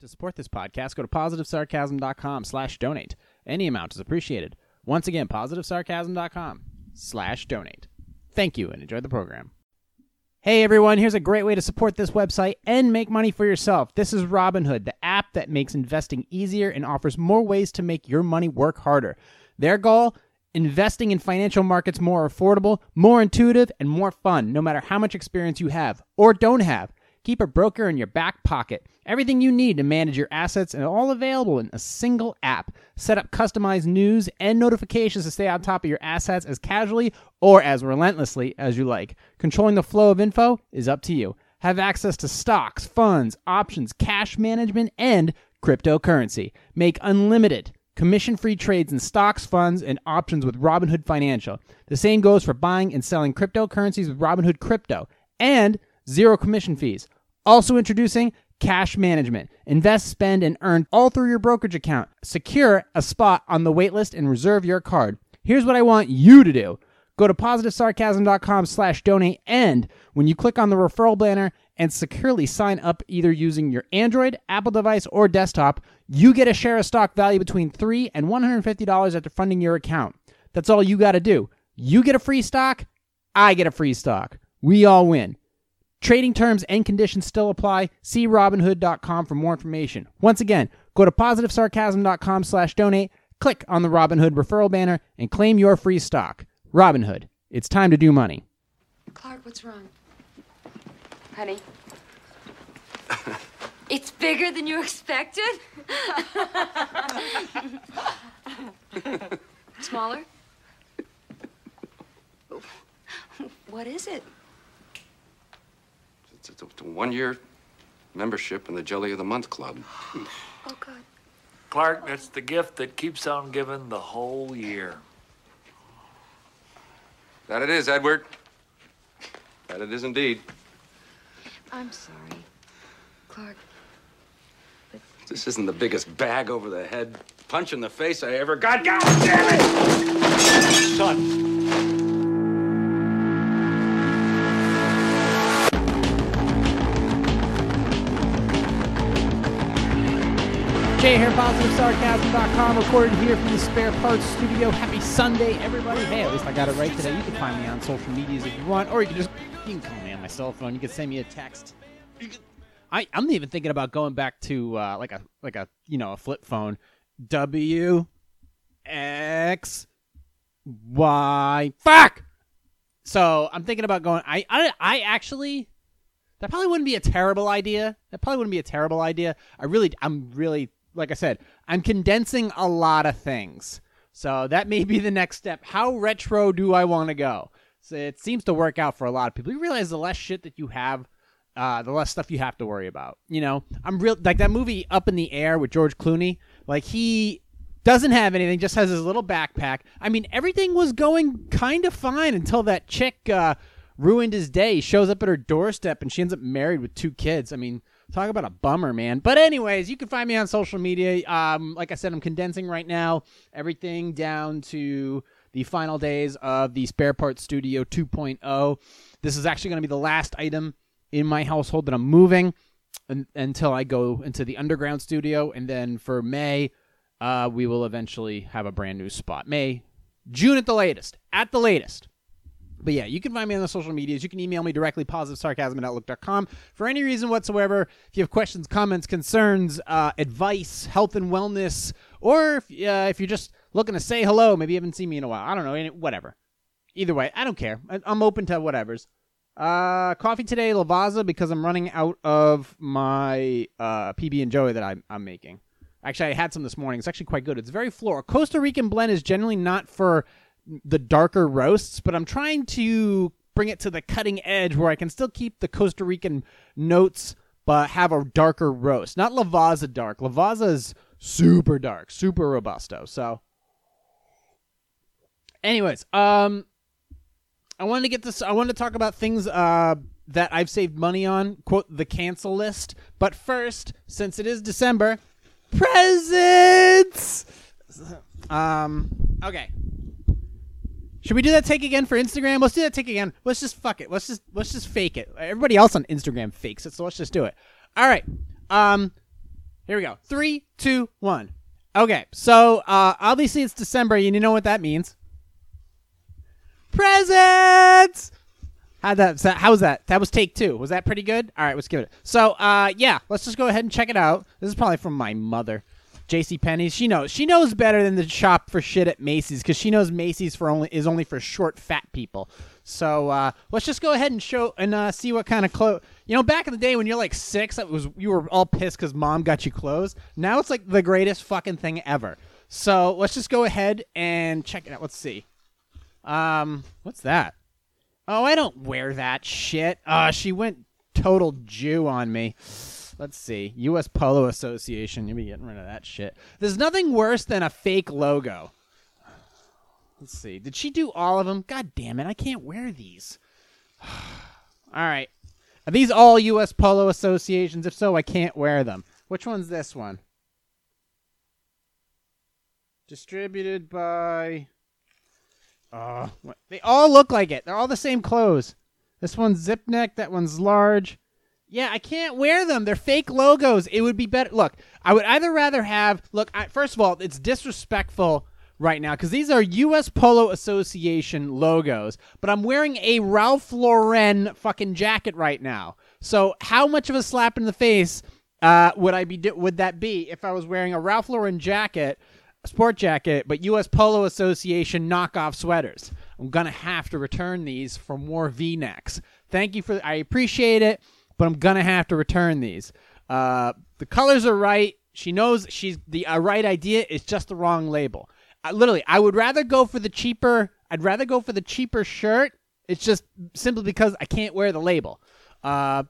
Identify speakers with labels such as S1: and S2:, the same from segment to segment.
S1: To support this podcast, go to positivesarcasm.com slash donate. Any amount is appreciated. Once again, positivesarcasm.com slash donate. Thank you and enjoy the program. Hey everyone, here's a great way to support this website and make money for yourself. This is Robinhood, the app that makes investing easier and offers more ways to make your money work harder. Their goal? Investing in financial markets more affordable, more intuitive, and more fun, no matter how much experience you have or don't have. Keep a broker in your back pocket. Everything you need to manage your assets and all available in a single app. Set up customized news and notifications to stay on top of your assets as casually or as relentlessly as you like. Controlling the flow of info is up to you. Have access to stocks, funds, options, cash management, and cryptocurrency. Make unlimited commission free trades in stocks, funds, and options with Robinhood Financial. The same goes for buying and selling cryptocurrencies with Robinhood Crypto. And zero commission fees. Also introducing cash management. Invest, spend, and earn all through your brokerage account. Secure a spot on the waitlist and reserve your card. Here's what I want you to do. Go to positivesarcasm.com slash donate and when you click on the referral banner and securely sign up either using your Android, Apple device, or desktop, you get a share of stock value between 3 and $150 after funding your account. That's all you got to do. You get a free stock, I get a free stock. We all win. Trading terms and conditions still apply. See Robinhood.com for more information. Once again, go to positivesarcasm.com slash donate, click on the Robinhood referral banner, and claim your free stock. Robinhood. It's time to do money.
S2: Clark, what's wrong? Honey? it's bigger than you expected? Smaller? What is it?
S3: It's, it's a, it's a one-year membership in the Jelly of the Month Club.
S2: Oh, God.
S4: Clark, that's the gift that keeps on giving the whole year.
S3: That it is, Edward. That it is indeed.
S2: I'm sorry. Clark,
S3: This isn't the biggest bag over the head punch in the face I ever got. God damn it!
S4: Son,
S1: Jay here, positivesarcasm.com, recorded here from the Spare Parts Studio. Happy Sunday, everybody. Hey, at least I got it right today. You can find me on social medias if you want, or you can just you can call me on my cell phone. You can send me a text. I, I'm even thinking about going back to uh, like a like a you know a flip phone. W X Y fuck. So I'm thinking about going. I I, I actually that probably wouldn't be a terrible idea. That probably wouldn't be a terrible idea. I really, I'm really, like I said, I'm condensing a lot of things. So that may be the next step. How retro do I want to go? So it seems to work out for a lot of people. You realize the less shit that you have, uh, the less stuff you have to worry about. You know, I'm real like that movie Up in the Air with George Clooney. Like he doesn't have anything, just has his little backpack. I mean, everything was going kind of fine until that chick uh, ruined his day. He shows up at her doorstep and she ends up married with two kids. I mean, talk about a bummer, man. But anyways, you can find me on social media. Um, like I said, I'm condensing right now everything down to the final days of the Spare Parts Studio 2.0. This is actually going to be the last item in my household that I'm moving un- until I go into the underground studio, and then for May, uh, we will eventually have a brand new spot. May, June at the latest. At the latest. But yeah, you can find me on the social medias. You can email me directly, positivesarcasm at outlook.com. For any reason whatsoever, if you have questions, comments, concerns, uh, advice, health and wellness, or if, uh, if you're just looking to say hello, maybe you haven't seen me in a while. I don't know, whatever. Either way, I don't care. I- I'm open to whatever's. Uh, coffee today, Lavazza, because I'm running out of my uh, PB and Joey that I'm, I'm making. Actually, I had some this morning. It's actually quite good. It's very floral. Costa Rican blend is generally not for the darker roasts, but I'm trying to bring it to the cutting edge where I can still keep the Costa Rican notes but have a darker roast. Not Lavazza dark. Lavazza is super dark, super robusto. So anyways, um I wanted to get this I wanted to talk about things uh that I've saved money on, quote the cancel list. But first, since it is December, presents. Um okay. Should we do that take again for Instagram? Let's do that take again. Let's just fuck it. Let's just let's just fake it. Everybody else on Instagram fakes it, so let's just do it. All right. Um Here we go. Three, two, one. Okay, so uh, obviously it's December, and you know what that means. Presents. How that? How was that? That was take two. Was that pretty good? All right, let's give it. So, uh, yeah, let's just go ahead and check it out. This is probably from my mother, J.C. Penney's. She knows. She knows better than to shop for shit at Macy's because she knows Macy's for only is only for short, fat people. So uh, let's just go ahead and show and uh, see what kind of clothes. You know, back in the day when you're like six, it was you were all pissed because mom got you clothes. Now it's like the greatest fucking thing ever. So let's just go ahead and check it out. Let's see. Um, what's that? Oh, I don't wear that shit. Uh, she went total Jew on me. Let's see. U.S. Polo Association. You'll be getting rid of that shit. There's nothing worse than a fake logo. Let's see. Did she do all of them? God damn it. I can't wear these. all right. Are these all U.S. Polo Associations? If so, I can't wear them. Which one's this one? Distributed by. Uh, they all look like it. They're all the same clothes. This one's zip neck. That one's large. Yeah, I can't wear them. They're fake logos. It would be better. Look, I would either rather have. Look, I, first of all, it's disrespectful right now because these are U.S. Polo Association logos, but I'm wearing a Ralph Lauren fucking jacket right now. So how much of a slap in the face uh, would I be? Would that be if I was wearing a Ralph Lauren jacket? sport jacket, but U.S. Polo Association knockoff sweaters. I'm gonna have to return these for more V-necks. Thank you for. I appreciate it, but I'm gonna have to return these. Uh, the colors are right. She knows she's the uh, right idea. It's just the wrong label. I, literally, I would rather go for the cheaper. I'd rather go for the cheaper shirt. It's just simply because I can't wear the label. Uh,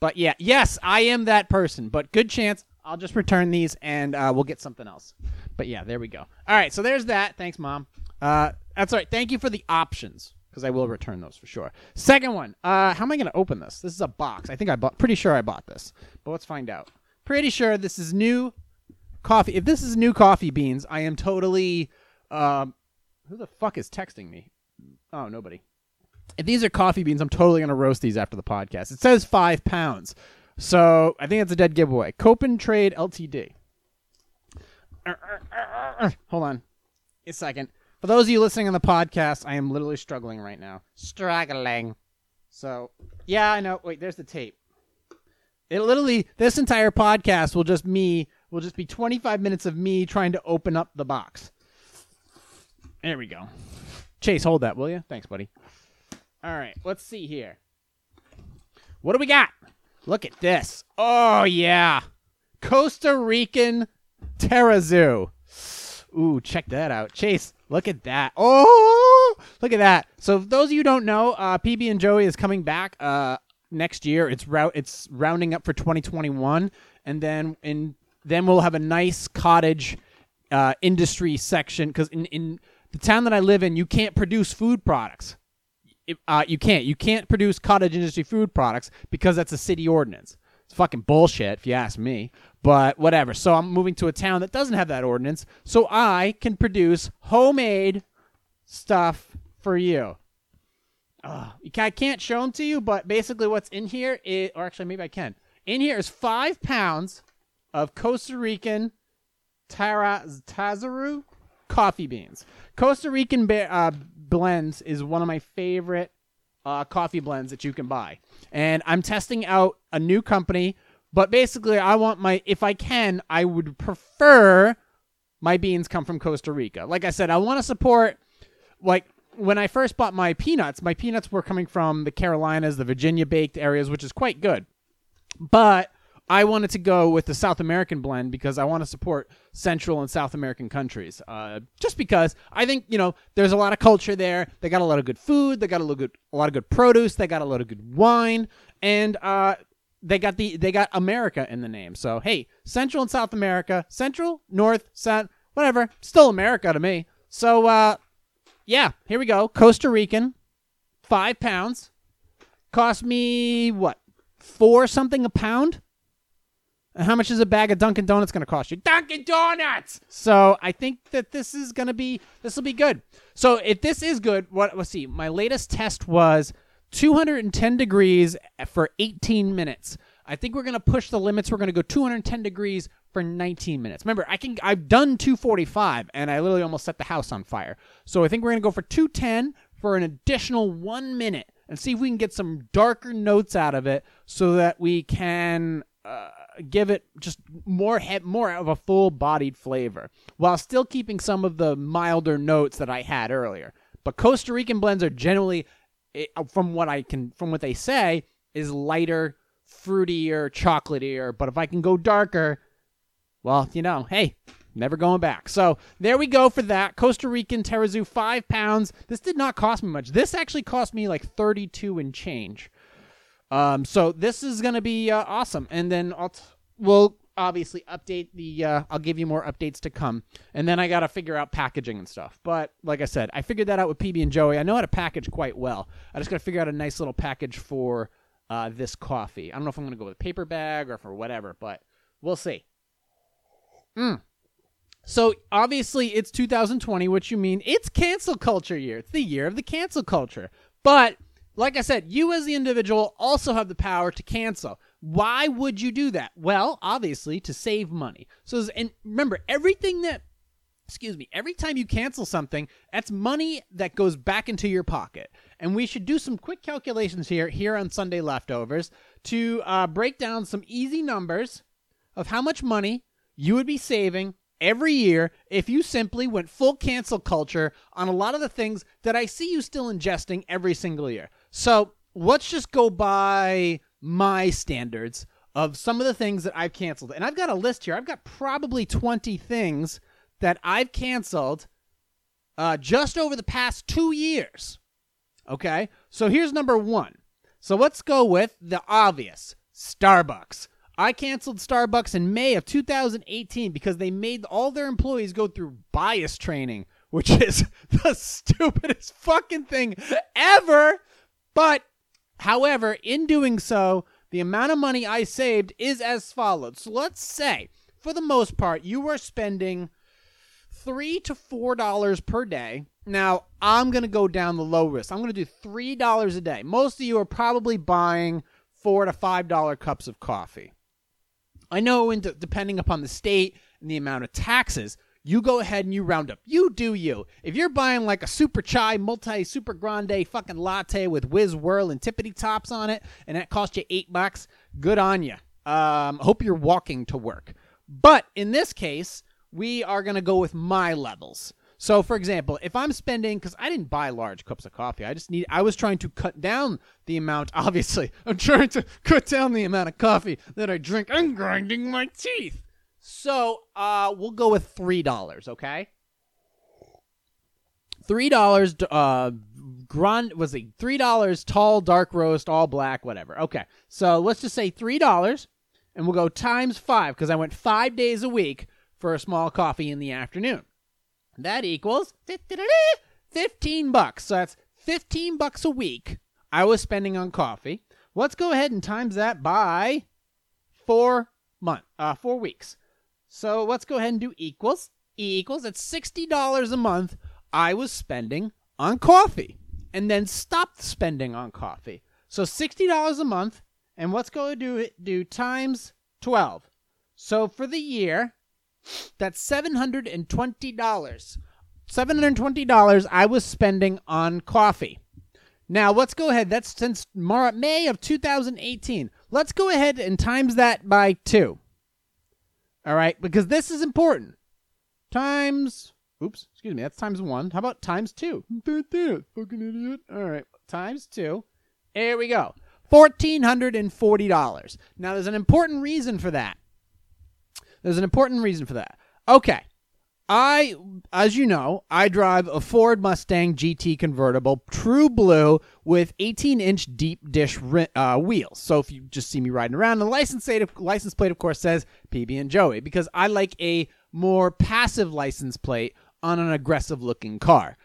S1: but yeah, yes, I am that person. But good chance I'll just return these and uh, we'll get something else. But yeah, there we go. All right, so there's that. Thanks, mom. Uh, that's all right. Thank you for the options because I will return those for sure. Second one. Uh, how am I going to open this? This is a box. I think I bought. Pretty sure I bought this, but let's find out. Pretty sure this is new coffee. If this is new coffee beans, I am totally. Um, who the fuck is texting me? Oh, nobody. If these are coffee beans, I'm totally gonna roast these after the podcast. It says five pounds, so I think it's a dead giveaway. Copen Trade Ltd. Uh, uh, uh, hold on, a second. For those of you listening on the podcast, I am literally struggling right now. Struggling. So yeah, I know. Wait, there's the tape. It literally this entire podcast will just me will just be 25 minutes of me trying to open up the box. There we go. Chase, hold that, will you? Thanks, buddy. All right, let's see here. What do we got? Look at this. Oh yeah, Costa Rican Tarrazú. Ooh, check that out. Chase, look at that. Oh, look at that. So, those of you don't know, uh, PB and Joey is coming back uh, next year. It's rou- it's rounding up for 2021, and then in then we'll have a nice cottage uh, industry section because in in the town that I live in, you can't produce food products. Uh, you can't. You can't produce cottage industry food products because that's a city ordinance. It's fucking bullshit, if you ask me. But whatever. So I'm moving to a town that doesn't have that ordinance, so I can produce homemade stuff for you. Ca- I can't show them to you, but basically what's in here is, or actually maybe I can. In here is five pounds of Costa Rican Tara Tazaru coffee beans. Costa Rican uh, blends is one of my favorite uh, coffee blends that you can buy. And I'm testing out a new company, but basically, I want my, if I can, I would prefer my beans come from Costa Rica. Like I said, I want to support, like, when I first bought my peanuts, my peanuts were coming from the Carolinas, the Virginia baked areas, which is quite good. But I wanted to go with the South American blend because I want to support Central and South American countries. Uh, just because I think you know there's a lot of culture there. They got a lot of good food. They got a lot of good, a lot of good produce. They got a lot of good wine, and uh, they got the they got America in the name. So hey, Central and South America, Central, North, South, whatever, still America to me. So uh, yeah, here we go. Costa Rican, five pounds, cost me what four something a pound. How much is a bag of Dunkin' Donuts going to cost you? Dunkin' Donuts. So I think that this is going to be this will be good. So if this is good, what let's see. My latest test was 210 degrees for 18 minutes. I think we're gonna push the limits. We're gonna go 210 degrees for 19 minutes. Remember, I can I've done 245 and I literally almost set the house on fire. So I think we're gonna go for 210 for an additional one minute and see if we can get some darker notes out of it so that we can uh, give it just more he- more of a full bodied flavor while still keeping some of the milder notes that I had earlier. But Costa Rican blends are generally, eh, from what I can, from what they say, is lighter, fruitier, chocolatier. But if I can go darker, well, you know, hey, never going back. So there we go for that. Costa Rican Tarrazú, five pounds. This did not cost me much. This actually cost me like 32 and change. Um, so this is gonna be uh, awesome, and then I'll t- we'll obviously update the. Uh, I'll give you more updates to come, and then I gotta figure out packaging and stuff. But like I said, I figured that out with PB and Joey. I know how to package quite well. I just gotta figure out a nice little package for uh, this coffee. I don't know if I'm gonna go with a paper bag or for whatever, but we'll see. Mm. So obviously it's 2020, which you mean it's cancel culture year. It's the year of the cancel culture. But like I said, you as the individual also have the power to cancel. Why would you do that? Well, obviously to save money. So and remember everything that excuse me, every time you cancel something, that's money that goes back into your pocket. And we should do some quick calculations here here on Sunday leftovers to uh, break down some easy numbers of how much money you would be saving every year if you simply went full cancel culture on a lot of the things that I see you still ingesting every single year. So let's just go by my standards of some of the things that I've canceled. And I've got a list here. I've got probably 20 things that I've canceled uh, just over the past two years. Okay? So here's number one. So let's go with the obvious Starbucks. I canceled Starbucks in May of 2018 because they made all their employees go through bias training, which is the stupidest fucking thing ever. But, however, in doing so, the amount of money I saved is as follows. So let's say, for the most part, you are spending three to four dollars per day. Now, I'm gonna go down the low risk. I'm gonna do three dollars a day. Most of you are probably buying four to five dollar cups of coffee. I know, in depending upon the state and the amount of taxes, you go ahead and you round up. You do you. If you're buying like a super chai, multi super grande fucking latte with whiz whirl and tippity tops on it, and that cost you eight bucks, good on you. Um, hope you're walking to work. But in this case, we are going to go with my levels. So, for example, if I'm spending, because I didn't buy large cups of coffee, I just need, I was trying to cut down the amount, obviously. I'm trying to cut down the amount of coffee that I drink. I'm grinding my teeth. So, uh, we'll go with $3, okay? $3, uh, grand, was it $3 tall, dark roast, all black, whatever. Okay. So, let's just say $3, and we'll go times five, because I went five days a week for a small coffee in the afternoon. That equals 15 bucks. So that's 15 bucks a week I was spending on coffee. Let's go ahead and times that by 4 month uh 4 weeks. So let's go ahead and do equals E equals that's $60 a month I was spending on coffee and then stopped spending on coffee. So $60 a month and let's go do do times 12. So for the year that's $720. $720 I was spending on coffee. Now, let's go ahead. That's since May of 2018. Let's go ahead and times that by two. All right, because this is important. Times, oops, excuse me, that's times one. How about times two? Fucking idiot. All right, times two. Here we go. $1,440. Now, there's an important reason for that. There's an important reason for that. Okay. I, as you know, I drive a Ford Mustang GT convertible, true blue, with 18 inch deep dish uh, wheels. So if you just see me riding around, the license plate, license plate, of course, says PB and Joey because I like a more passive license plate on an aggressive looking car.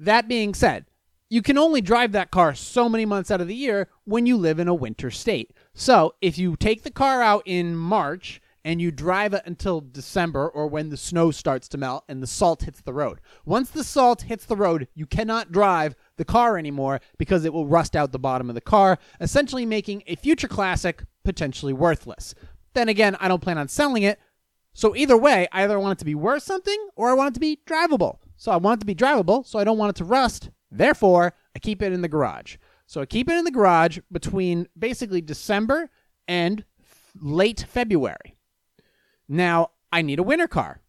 S1: That being said, you can only drive that car so many months out of the year when you live in a winter state. So if you take the car out in March and you drive it until December or when the snow starts to melt and the salt hits the road. Once the salt hits the road, you cannot drive the car anymore because it will rust out the bottom of the car, essentially making a future classic potentially worthless. Then again, I don't plan on selling it. So either way, either I either want it to be worth something or I want it to be drivable. So I want it to be drivable, so I don't want it to rust. Therefore, I keep it in the garage. So I keep it in the garage between basically December and late February. Now, I need a winter car.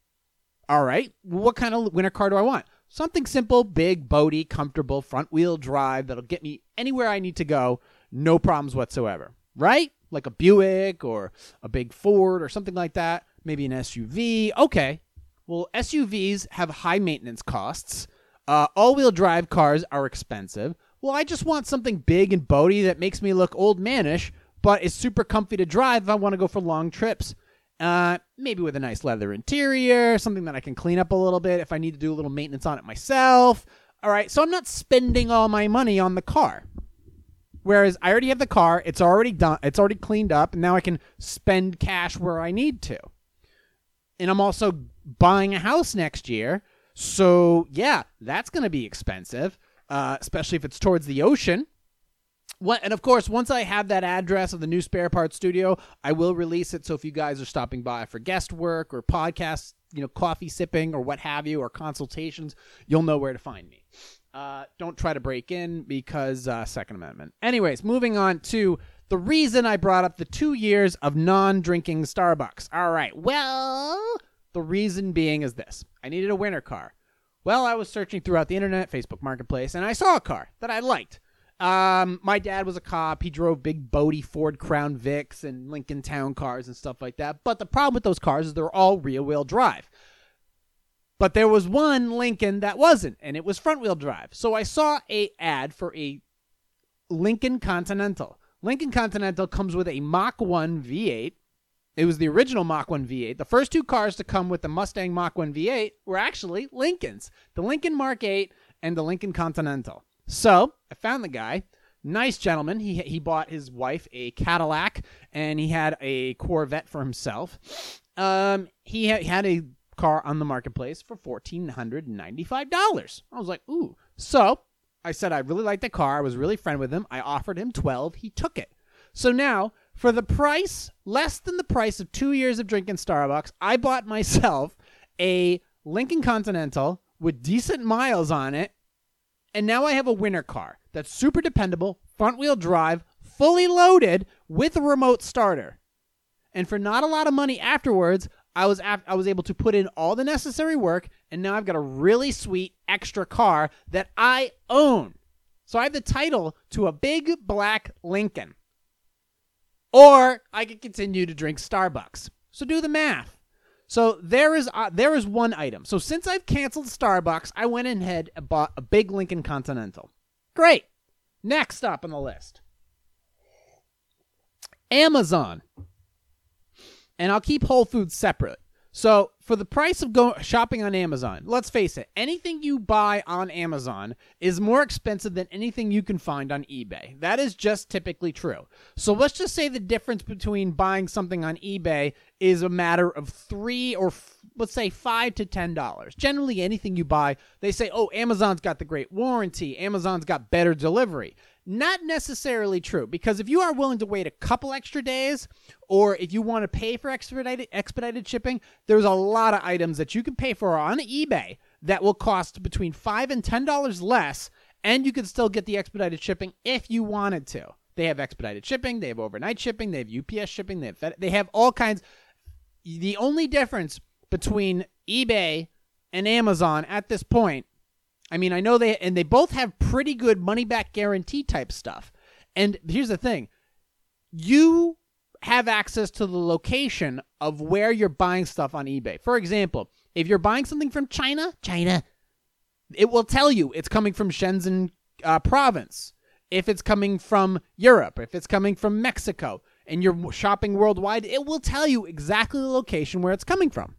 S1: All right. What kind of winter car do I want? Something simple, big, boaty, comfortable, front wheel drive that'll get me anywhere I need to go, no problems whatsoever. Right? Like a Buick or a big Ford or something like that. Maybe an SUV. Okay. Well, SUVs have high maintenance costs. Uh, all wheel drive cars are expensive. Well, I just want something big and boaty that makes me look old manish, but is super comfy to drive if I want to go for long trips. Uh, maybe with a nice leather interior, something that I can clean up a little bit if I need to do a little maintenance on it myself. All right, so I'm not spending all my money on the car. Whereas I already have the car, it's already done, it's already cleaned up, and now I can spend cash where I need to. And I'm also buying a house next year, so yeah, that's going to be expensive, uh, especially if it's towards the ocean. What, and of course, once I have that address of the new spare parts studio, I will release it. So if you guys are stopping by for guest work or podcast, you know, coffee sipping or what have you, or consultations, you'll know where to find me. Uh, don't try to break in because uh, Second Amendment. Anyways, moving on to the reason I brought up the two years of non-drinking Starbucks. All right, well, the reason being is this: I needed a winter car. Well, I was searching throughout the internet, Facebook Marketplace, and I saw a car that I liked. Um, my dad was a cop. He drove big boaty Ford Crown Vics and Lincoln Town cars and stuff like that. But the problem with those cars is they're all rear wheel drive. But there was one Lincoln that wasn't, and it was front wheel drive. So I saw a ad for a Lincoln Continental. Lincoln Continental comes with a Mach 1 V8. It was the original Mach 1 V8. The first two cars to come with the Mustang Mach 1 V8 were actually Lincolns the Lincoln Mark 8 and the Lincoln Continental. So I found the guy. Nice gentleman. He, he bought his wife a Cadillac and he had a Corvette for himself. Um, he ha- had a car on the marketplace for $1,495. I was like, ooh. So I said I really liked the car. I was really friend with him. I offered him 12. He took it. So now, for the price, less than the price of two years of drinking Starbucks, I bought myself a Lincoln Continental with decent miles on it. And now I have a winter car that's super dependable, front wheel drive, fully loaded with a remote starter. And for not a lot of money afterwards, I was af- I was able to put in all the necessary work, and now I've got a really sweet extra car that I own. So I have the title to a big black Lincoln. Or I could continue to drink Starbucks. So do the math. So there is uh, there is one item. So since I've canceled Starbucks, I went ahead and bought a big Lincoln Continental. Great. Next up on the list. Amazon and I'll keep Whole Foods separate. So, for the price of go shopping on Amazon, let's face it, anything you buy on Amazon is more expensive than anything you can find on eBay. That is just typically true. So, let's just say the difference between buying something on eBay is a matter of 3 or f- let's say 5 to 10 dollars. Generally anything you buy, they say, "Oh, Amazon's got the great warranty. Amazon's got better delivery." Not necessarily true because if you are willing to wait a couple extra days or if you want to pay for expedited expedited shipping, there's a lot of items that you can pay for on eBay that will cost between 5 and 10 dollars less and you can still get the expedited shipping if you wanted to. They have expedited shipping, they have overnight shipping, they have UPS shipping, they have Fed- they have all kinds the only difference between eBay and Amazon at this point I mean, I know they and they both have pretty good money back guarantee type stuff. And here's the thing. You have access to the location of where you're buying stuff on eBay. For example, if you're buying something from China, China, it will tell you it's coming from Shenzhen uh, province. If it's coming from Europe, if it's coming from Mexico, and you're shopping worldwide, it will tell you exactly the location where it's coming from.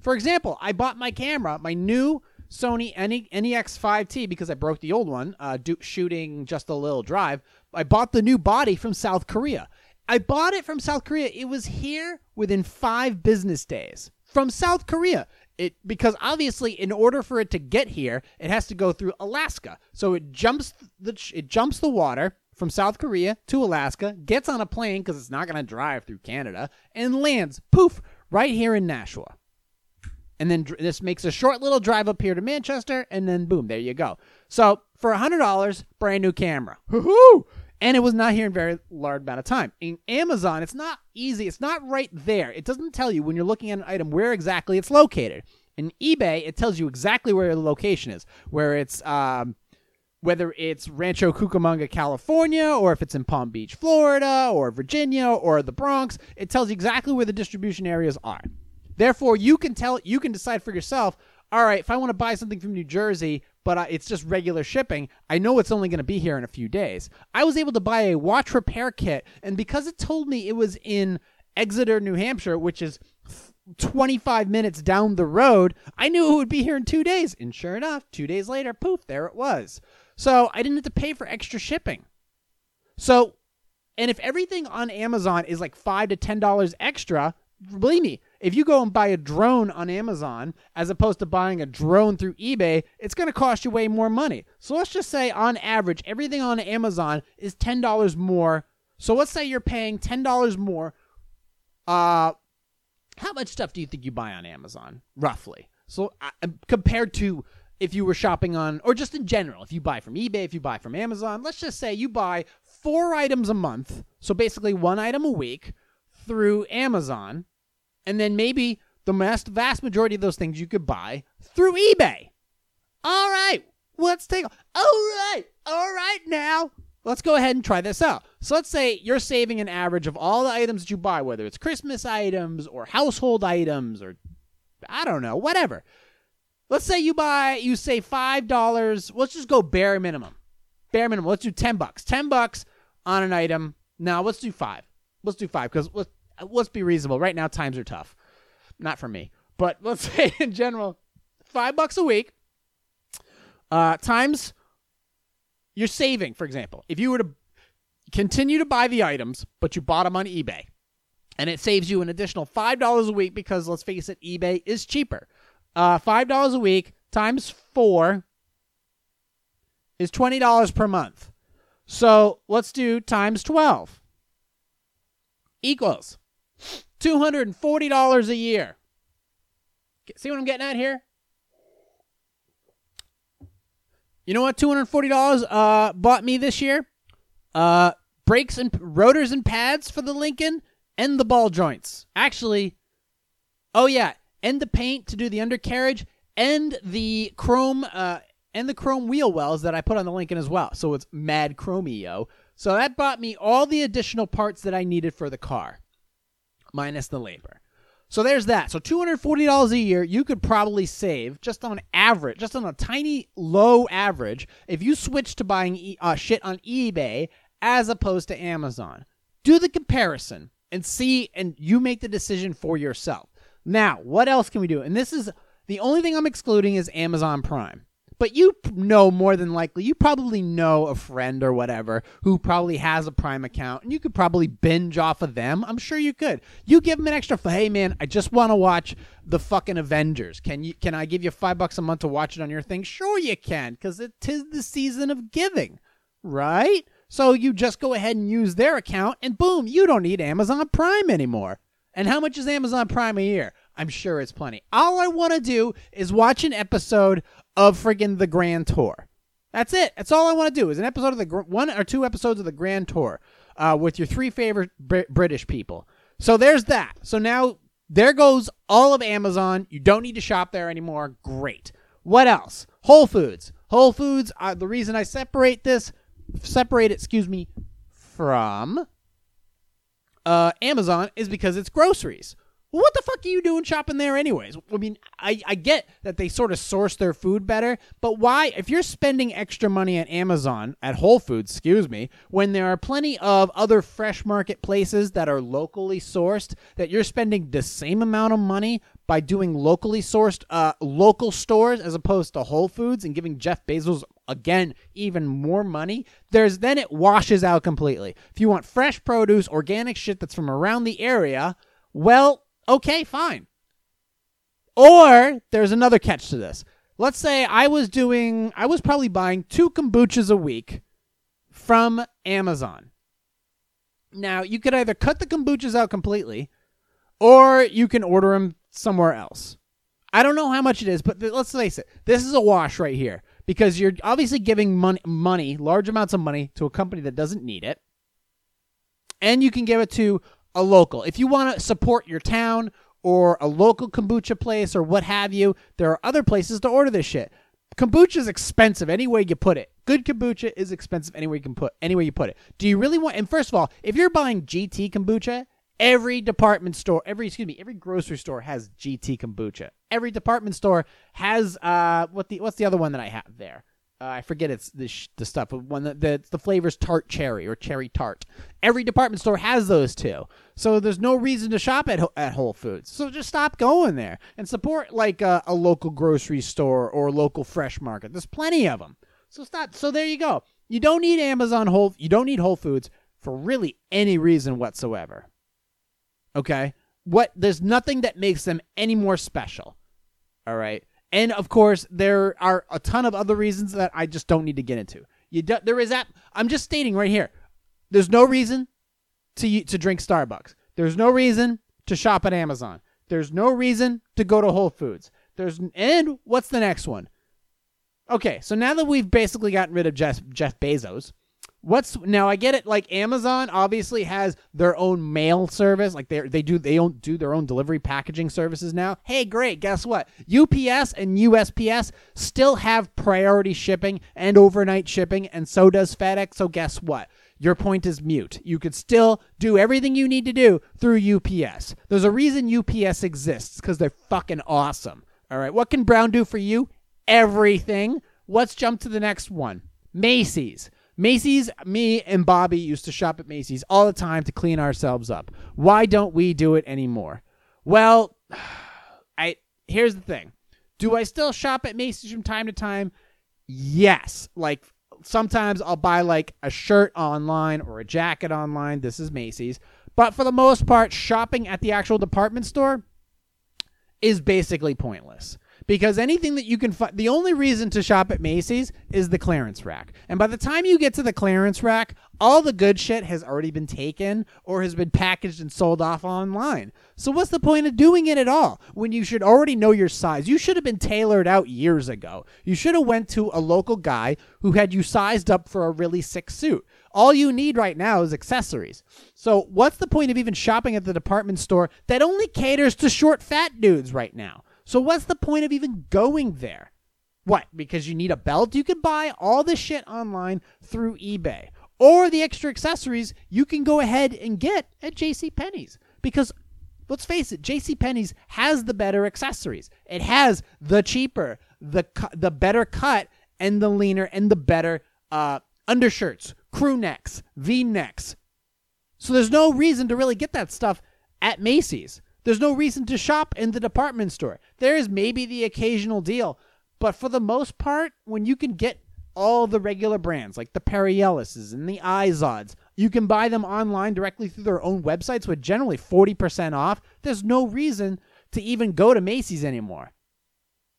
S1: For example, I bought my camera, my new Sony E, NEX 5T, because I broke the old one, uh, do, shooting just a little drive. I bought the new body from South Korea. I bought it from South Korea. It was here within five business days from South Korea. It because obviously, in order for it to get here, it has to go through Alaska. So it jumps the it jumps the water from South Korea to Alaska, gets on a plane because it's not going to drive through Canada, and lands poof right here in Nashua. And then dr- this makes a short little drive up here to Manchester, and then boom, there you go. So for hundred dollars, brand new camera. And it was not here in very large amount of time. In Amazon, it's not easy. It's not right there. It doesn't tell you when you're looking at an item where exactly it's located. In eBay, it tells you exactly where the location is, where it's um, whether it's Rancho Cucamonga, California, or if it's in Palm Beach, Florida, or Virginia, or the Bronx. It tells you exactly where the distribution areas are. Therefore, you can tell you can decide for yourself. All right, if I want to buy something from New Jersey, but uh, it's just regular shipping, I know it's only going to be here in a few days. I was able to buy a watch repair kit, and because it told me it was in Exeter, New Hampshire, which is 25 minutes down the road, I knew it would be here in two days. And sure enough, two days later, poof, there it was. So I didn't have to pay for extra shipping. So, and if everything on Amazon is like five to ten dollars extra, believe me, if you go and buy a drone on Amazon as opposed to buying a drone through eBay, it's going to cost you way more money. So let's just say on average, everything on Amazon is ten dollars more. So let's say you're paying ten dollars more. Uh, how much stuff do you think you buy on Amazon roughly? So uh, compared to if you were shopping on, or just in general, if you buy from eBay, if you buy from Amazon, let's just say you buy four items a month, so basically one item a week through Amazon, and then maybe the vast, vast majority of those things you could buy through eBay. All right, let's take. All right, all right now. Let's go ahead and try this out. So let's say you're saving an average of all the items that you buy, whether it's Christmas items or household items or I don't know, whatever. Let's say you buy, you say five dollars. Let's just go bare minimum, bare minimum. Let's do ten bucks. Ten bucks on an item. Now let's do five. Let's do five because let's let's be reasonable. Right now times are tough, not for me, but let's say in general, five bucks a week. Uh, times you're saving, for example, if you were to continue to buy the items, but you bought them on eBay, and it saves you an additional five dollars a week because let's face it, eBay is cheaper. Uh, five dollars a week times four is twenty dollars per month. So let's do times twelve equals two hundred and forty dollars a year. See what I'm getting at here? You know what? Two hundred forty dollars uh bought me this year. Uh, brakes and rotors and pads for the Lincoln and the ball joints. Actually, oh yeah, and the paint to do the undercarriage and the chrome uh and the chrome wheel wells that I put on the Lincoln as well. So it's mad chromeo. So that bought me all the additional parts that I needed for the car, minus the labor. So there's that. So $240 a year, you could probably save just on average, just on a tiny low average, if you switch to buying e- uh, shit on eBay as opposed to Amazon. Do the comparison and see, and you make the decision for yourself. Now, what else can we do? And this is the only thing I'm excluding is Amazon Prime. But you know more than likely, you probably know a friend or whatever who probably has a Prime account, and you could probably binge off of them. I'm sure you could. You give them an extra. Hey man, I just want to watch the fucking Avengers. Can you? Can I give you five bucks a month to watch it on your thing? Sure you can, because it is the season of giving, right? So you just go ahead and use their account, and boom, you don't need Amazon Prime anymore. And how much is Amazon Prime a year? I'm sure it's plenty. All I want to do is watch an episode of friggin' the Grand Tour. That's it. That's all I want to do is an episode of the one or two episodes of the Grand Tour uh, with your three favorite Br- British people. So there's that. So now there goes all of Amazon. You don't need to shop there anymore. Great. What else? Whole Foods. Whole Foods. Uh, the reason I separate this, separate it, excuse me, from uh, Amazon is because it's groceries. Well, what the fuck are you doing shopping there, anyways? I mean, I, I get that they sort of source their food better, but why, if you're spending extra money at Amazon, at Whole Foods, excuse me, when there are plenty of other fresh market places that are locally sourced, that you're spending the same amount of money by doing locally sourced uh, local stores as opposed to Whole Foods and giving Jeff Bezos again even more money, there's then it washes out completely. If you want fresh produce, organic shit that's from around the area, well, okay, fine. Or there's another catch to this. Let's say I was doing I was probably buying two kombuchas a week from Amazon. Now, you could either cut the kombuchas out completely or you can order them somewhere else. I don't know how much it is, but th- let's face it. This is a wash right here because you're obviously giving money, money, large amounts of money to a company that doesn't need it. And you can give it to a local. If you want to support your town or a local kombucha place or what have you, there are other places to order this shit. Kombucha is expensive any way you put it. Good kombucha is expensive any way you can put any way you put it. Do you really want? And first of all, if you're buying GT kombucha, every department store, every excuse me, every grocery store has GT kombucha. Every department store has uh what the what's the other one that I have there? Uh, I forget it's the the stuff but one that the the flavors tart cherry or cherry tart. Every department store has those two, So there's no reason to shop at at Whole Foods. So just stop going there and support like a, a local grocery store or local fresh market. There's plenty of them. So stop. So there you go. You don't need Amazon Whole. You don't need Whole Foods for really any reason whatsoever. Okay? What there's nothing that makes them any more special. All right? And of course, there are a ton of other reasons that I just don't need to get into. You do, there is that I'm just stating right here. There's no reason to to drink Starbucks. There's no reason to shop at Amazon. There's no reason to go to Whole Foods. There's and what's the next one? Okay, so now that we've basically gotten rid of Jeff Jeff Bezos, what's now I get it like Amazon obviously has their own mail service, like they they do they don't do their own delivery packaging services now. Hey, great, guess what? UPS and USPS still have priority shipping and overnight shipping and so does FedEx. So guess what? Your point is mute. You could still do everything you need to do through UPS. There's a reason UPS exists because they're fucking awesome. All right, what can Brown do for you? Everything. Let's jump to the next one. Macy's. Macy's, me and Bobby used to shop at Macy's all the time to clean ourselves up. Why don't we do it anymore? Well, I here's the thing. Do I still shop at Macy's from time to time? Yes. Like sometimes I'll buy like a shirt online or a jacket online. This is Macy's. But for the most part, shopping at the actual department store is basically pointless because anything that you can find the only reason to shop at Macy's is the clearance rack. And by the time you get to the clearance rack, all the good shit has already been taken or has been packaged and sold off online. So what's the point of doing it at all when you should already know your size? You should have been tailored out years ago. You should have went to a local guy who had you sized up for a really sick suit. All you need right now is accessories. So what's the point of even shopping at the department store that only caters to short fat dudes right now? So what's the point of even going there? What? Because you need a belt? You can buy all this shit online through eBay. Or the extra accessories you can go ahead and get at JC Penney's. Because let's face it, JC Penney's has the better accessories. It has the cheaper, the cu- the better cut and the leaner and the better uh, undershirts, crew necks, V necks. So there's no reason to really get that stuff at Macy's. There's no reason to shop in the department store. There is maybe the occasional deal, but for the most part, when you can get all the regular brands like the Perry Ellises and the Izods, you can buy them online directly through their own websites with generally 40% off. There's no reason to even go to Macy's anymore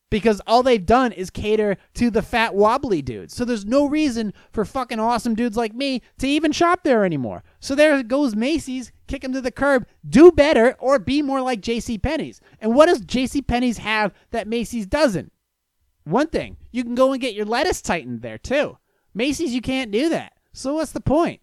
S1: because all they've done is cater to the fat wobbly dudes. So there's no reason for fucking awesome dudes like me to even shop there anymore. So there goes Macy's, kick them to the curb, do better or be more like JC Penney's. And what does JC Penney's have that Macy's doesn't? One thing, you can go and get your lettuce tightened there too. Macy's you can't do that. So what's the point?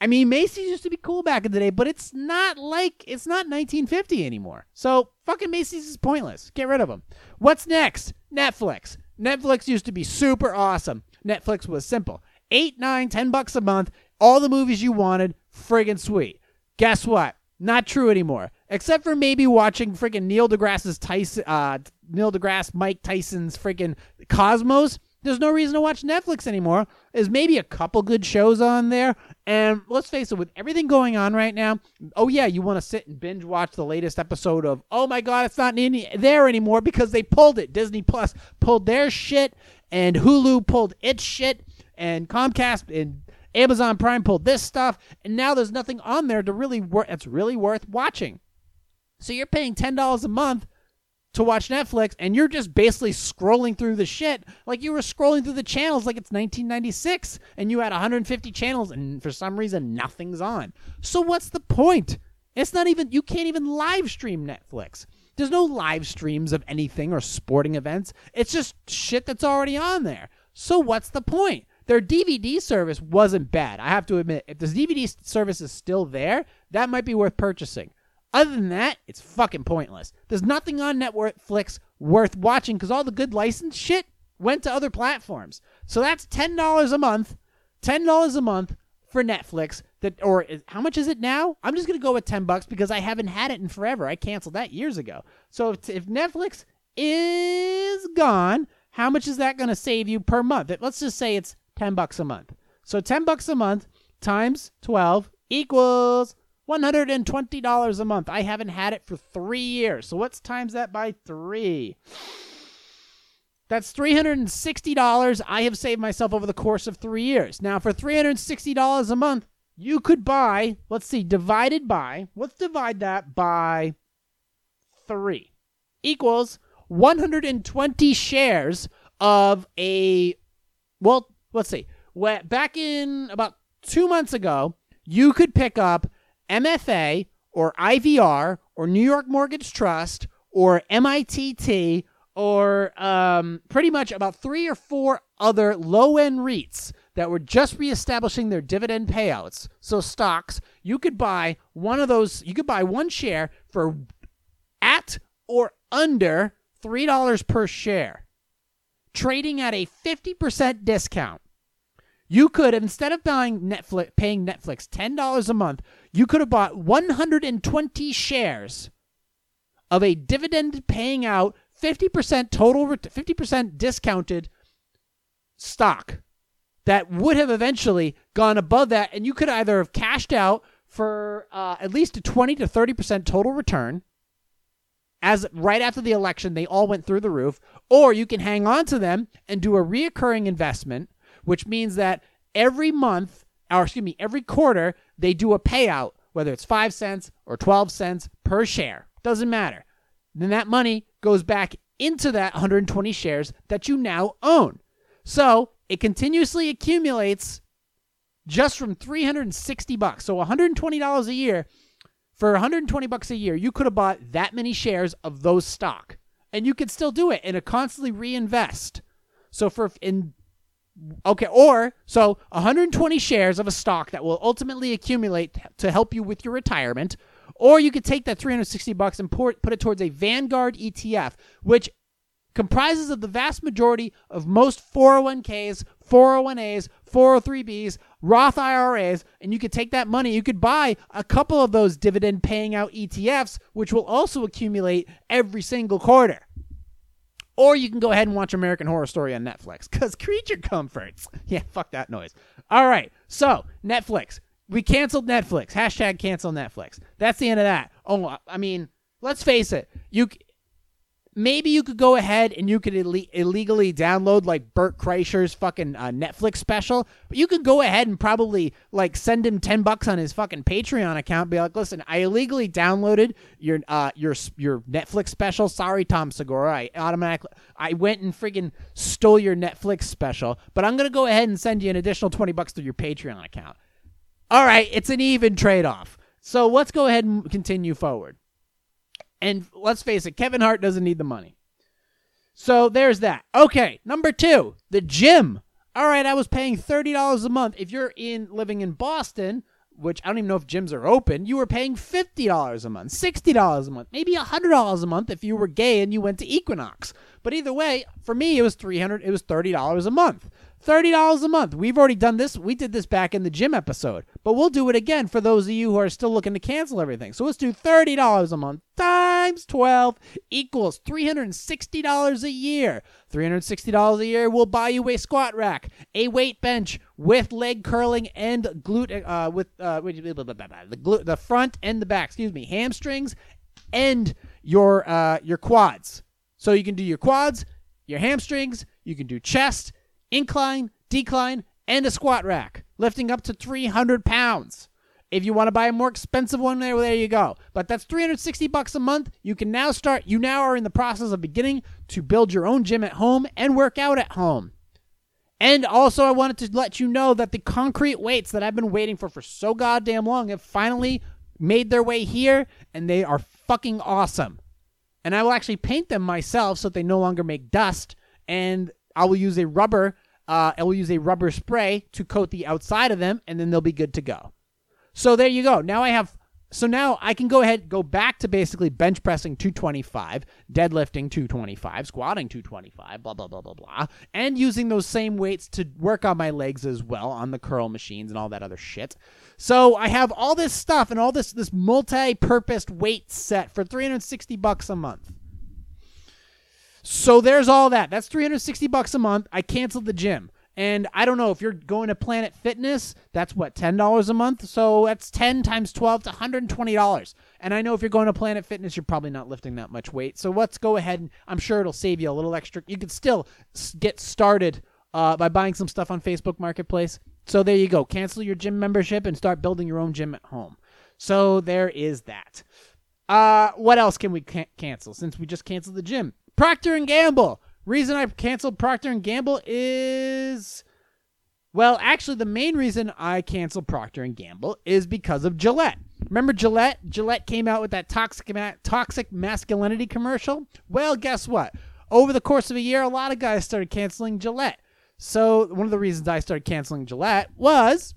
S1: I mean, Macy's used to be cool back in the day, but it's not like it's not 1950 anymore. So fucking Macy's is pointless. Get rid of them. What's next? Netflix. Netflix used to be super awesome. Netflix was simple. Eight, nine, ten bucks a month, all the movies you wanted, friggin' sweet. Guess what? Not true anymore. Except for maybe watching friggin' Neil deGrasse's Tyson, uh, Neil deGrasse, Mike Tyson's friggin' Cosmos. There's no reason to watch Netflix anymore. There's maybe a couple good shows on there. And let's face it, with everything going on right now, oh yeah, you want to sit and binge watch the latest episode of, oh my God, it's not any, there anymore because they pulled it. Disney Plus pulled their shit and Hulu pulled its shit, and Comcast and Amazon Prime pulled this stuff, and now there's nothing on there to really worth. That's really worth watching. So you're paying ten dollars a month to watch Netflix, and you're just basically scrolling through the shit like you were scrolling through the channels like it's 1996, and you had 150 channels, and for some reason nothing's on. So what's the point? It's not even. You can't even live stream Netflix. There's no live streams of anything or sporting events. It's just shit that's already on there. So what's the point? Their DVD service wasn't bad. I have to admit, if this DVD service is still there, that might be worth purchasing. Other than that, it's fucking pointless. There's nothing on Netflix worth watching because all the good licensed shit went to other platforms. So that's ten dollars a month. Ten dollars a month for Netflix. That or is, how much is it now? I'm just gonna go with ten bucks because I haven't had it in forever. I canceled that years ago. So if, if Netflix is gone, how much is that gonna save you per month? Let's just say it's ten bucks a month. So ten bucks a month times twelve equals $120 a month. I haven't had it for three years. So what's times that by three? That's $360 I have saved myself over the course of three years. Now, for $360 a month, you could buy, let's see, divided by, let's divide that by three, equals 120 shares of a, well, let's see, back in about two months ago, you could pick up MFA or IVR or New York Mortgage Trust or MITT or um, pretty much about three or four other low end REITs that were just reestablishing their dividend payouts. So stocks, you could buy one of those, you could buy one share for at or under $3 per share, trading at a 50% discount. You could instead of buying Netflix, paying Netflix ten dollars a month, you could have bought 120 shares of a dividend paying out 50% total, 50% discounted stock that would have eventually gone above that, and you could either have cashed out for uh, at least a 20 to 30% total return. As right after the election, they all went through the roof, or you can hang on to them and do a reoccurring investment which means that every month, or excuse me, every quarter, they do a payout, whether it's 5 cents or 12 cents per share. Doesn't matter. Then that money goes back into that 120 shares that you now own. So it continuously accumulates just from 360 bucks. So $120 a year. For 120 bucks a year, you could have bought that many shares of those stock. And you could still do it and constantly reinvest. So for in Okay, or so 120 shares of a stock that will ultimately accumulate to help you with your retirement, or you could take that 360 bucks and put it towards a Vanguard ETF, which comprises of the vast majority of most 401ks, 401as, 403bs, Roth IRAs, and you could take that money, you could buy a couple of those dividend paying out ETFs, which will also accumulate every single quarter. Or you can go ahead and watch American Horror Story on Netflix because creature comforts. Yeah, fuck that noise. All right. So, Netflix. We canceled Netflix. Hashtag cancel Netflix. That's the end of that. Oh, I mean, let's face it. You maybe you could go ahead and you could Ill- illegally download like Bert Kreischer's fucking uh, Netflix special, but you could go ahead and probably like send him 10 bucks on his fucking Patreon account be like, "Listen, I illegally downloaded your uh your your Netflix special. Sorry, Tom Segura. I automatically I went and friggin' stole your Netflix special, but I'm going to go ahead and send you an additional 20 bucks through your Patreon account." All right, it's an even trade-off. So let's go ahead and continue forward. And let's face it, Kevin Hart doesn't need the money. So there's that. Okay, number two, the gym. All right, I was paying $30 a month. If you're in living in Boston, which I don't even know if gyms are open, you were paying $50 a month, $60 a month, maybe $100 a month if you were gay and you went to Equinox. But either way, for me it was 300 it was $30 a month. $30 a month. We've already done this. We did this back in the gym episode, but we'll do it again for those of you who are still looking to cancel everything. So let's do $30 a month times 12 equals $360 a year. $360 a year will buy you a squat rack, a weight bench with leg curling and glute, uh, with uh, the, glute, the front and the back, excuse me, hamstrings and your, uh, your quads. So you can do your quads, your hamstrings, you can do chest, incline, decline, and a squat rack, lifting up to 300 pounds. If you want to buy a more expensive one, there, there you go. But that's 360 bucks a month. You can now start. You now are in the process of beginning to build your own gym at home and work out at home. And also, I wanted to let you know that the concrete weights that I've been waiting for for so goddamn long have finally made their way here, and they are fucking awesome. And I will actually paint them myself so that they no longer make dust. And I will use a rubber. Uh, I will use a rubber spray to coat the outside of them, and then they'll be good to go. So there you go. Now I have so now I can go ahead go back to basically bench pressing 225, deadlifting 225, squatting 225, blah blah blah blah blah, and using those same weights to work on my legs as well on the curl machines and all that other shit. So I have all this stuff and all this this multi-purposed weight set for 360 bucks a month. So there's all that. That's 360 bucks a month. I canceled the gym. And I don't know if you're going to Planet Fitness, that's what, $10 a month? So that's 10 times 12 to $120. And I know if you're going to Planet Fitness, you're probably not lifting that much weight. So let's go ahead and I'm sure it'll save you a little extra. You can still get started uh, by buying some stuff on Facebook Marketplace. So there you go. Cancel your gym membership and start building your own gym at home. So there is that. Uh, what else can we can- cancel since we just canceled the gym? Procter and Gamble. Reason I canceled Procter and Gamble is well, actually the main reason I canceled Procter and Gamble is because of Gillette. Remember Gillette? Gillette came out with that toxic ma- toxic masculinity commercial. Well, guess what? Over the course of a year, a lot of guys started canceling Gillette. So one of the reasons I started canceling Gillette was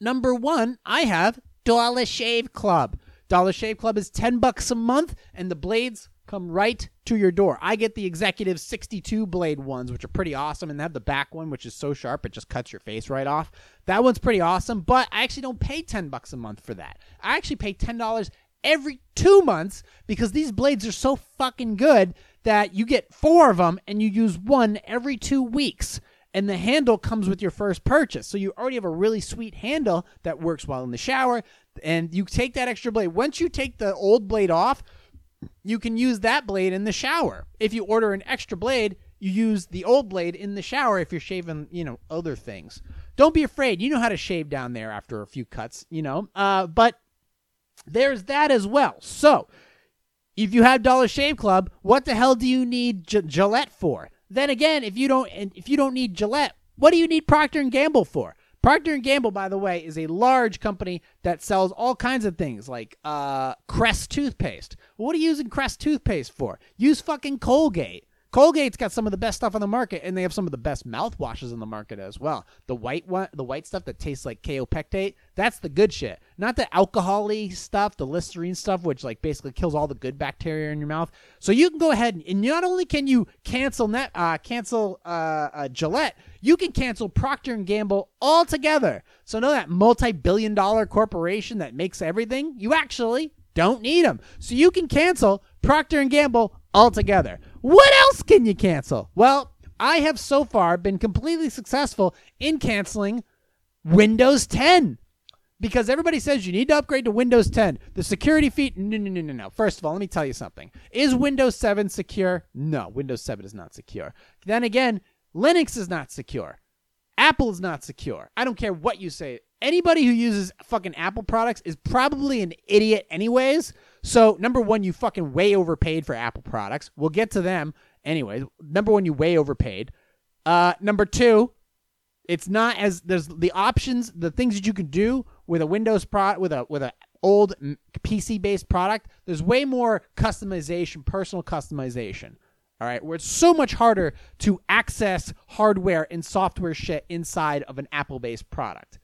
S1: number one, I have Dollar Shave Club. Dollar Shave Club is 10 bucks a month, and the blades come right to your door. I get the executive 62 blade ones, which are pretty awesome, and they have the back one, which is so sharp it just cuts your face right off. That one's pretty awesome, but I actually don't pay 10 bucks a month for that. I actually pay $10 every two months because these blades are so fucking good that you get four of them and you use one every two weeks and the handle comes with your first purchase. So you already have a really sweet handle that works well in the shower, and you take that extra blade. Once you take the old blade off, you can use that blade in the shower. If you order an extra blade, you use the old blade in the shower if you're shaving, you know, other things. Don't be afraid. You know how to shave down there after a few cuts, you know. Uh, but there's that as well. So, if you have Dollar Shave Club, what the hell do you need G- Gillette for? Then again, if you don't if you don't need Gillette, what do you need Procter and Gamble for? Procter and Gamble, by the way, is a large company that sells all kinds of things like uh, Crest toothpaste. What are you using Crest toothpaste for? Use fucking Colgate. Colgate's got some of the best stuff on the market, and they have some of the best mouthwashes on the market as well. The white one, the white stuff that tastes like kaopectate, that's the good shit. Not the alcohol-y stuff, the Listerine stuff, which like basically kills all the good bacteria in your mouth. So you can go ahead and, and not only can you cancel net, uh, cancel uh, uh, Gillette, you can cancel Procter and Gamble altogether. So know that multi-billion-dollar corporation that makes everything, you actually don't need them. So you can cancel Procter and Gamble altogether. What else can you cancel? Well, I have so far been completely successful in canceling Windows 10 because everybody says you need to upgrade to Windows 10. The security feat, no, no, no, no, no. First of all, let me tell you something. Is Windows 7 secure? No, Windows 7 is not secure. Then again, Linux is not secure. Apple is not secure. I don't care what you say. Anybody who uses fucking Apple products is probably an idiot, anyways. So, number one, you fucking way overpaid for Apple products. We'll get to them. anyway. number one, you way overpaid. Uh, number two, it's not as there's the options, the things that you can do with a Windows product, with a with a old PC based product. There's way more customization, personal customization. All right, where it's so much harder to access hardware and software shit inside of an Apple based product.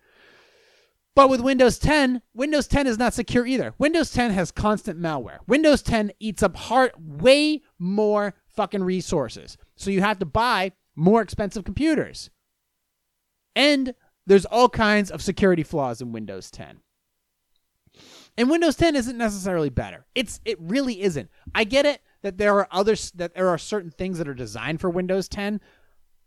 S1: But with Windows 10, Windows 10 is not secure either. Windows 10 has constant malware. Windows 10 eats up hard way more fucking resources. So you have to buy more expensive computers. And there's all kinds of security flaws in Windows 10. And Windows 10 isn't necessarily better. It's it really isn't. I get it that there are others that there are certain things that are designed for Windows 10,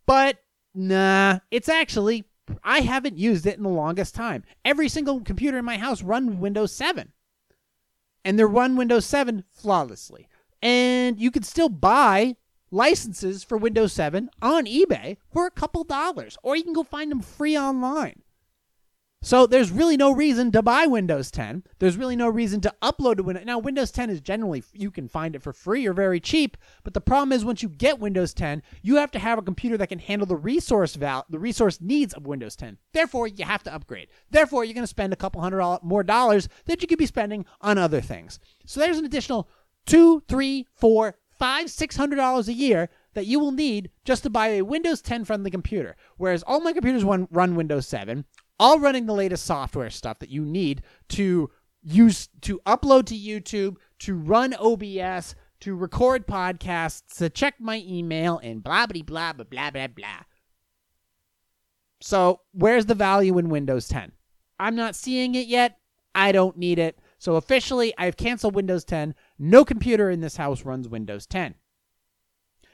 S1: but nah, it's actually I haven't used it in the longest time. Every single computer in my house runs Windows 7. And they run Windows 7 flawlessly. And you can still buy licenses for Windows 7 on eBay for a couple dollars, or you can go find them free online. So there's really no reason to buy Windows 10. There's really no reason to upload to Windows. Now Windows 10 is generally you can find it for free or very cheap, but the problem is once you get Windows 10, you have to have a computer that can handle the resource val the resource needs of Windows 10. Therefore, you have to upgrade. Therefore, you're going to spend a couple hundred more dollars that you could be spending on other things. So there's an additional two, three, four, five, six hundred dollars a year that you will need just to buy a Windows 10 friendly computer. Whereas all my computers run Windows 7, all running the latest software stuff that you need to use to upload to YouTube, to run OBS, to record podcasts, to check my email, and blah blah blah blah blah blah blah. So where's the value in Windows 10? I'm not seeing it yet. I don't need it. So officially, I've canceled Windows 10. No computer in this house runs Windows 10.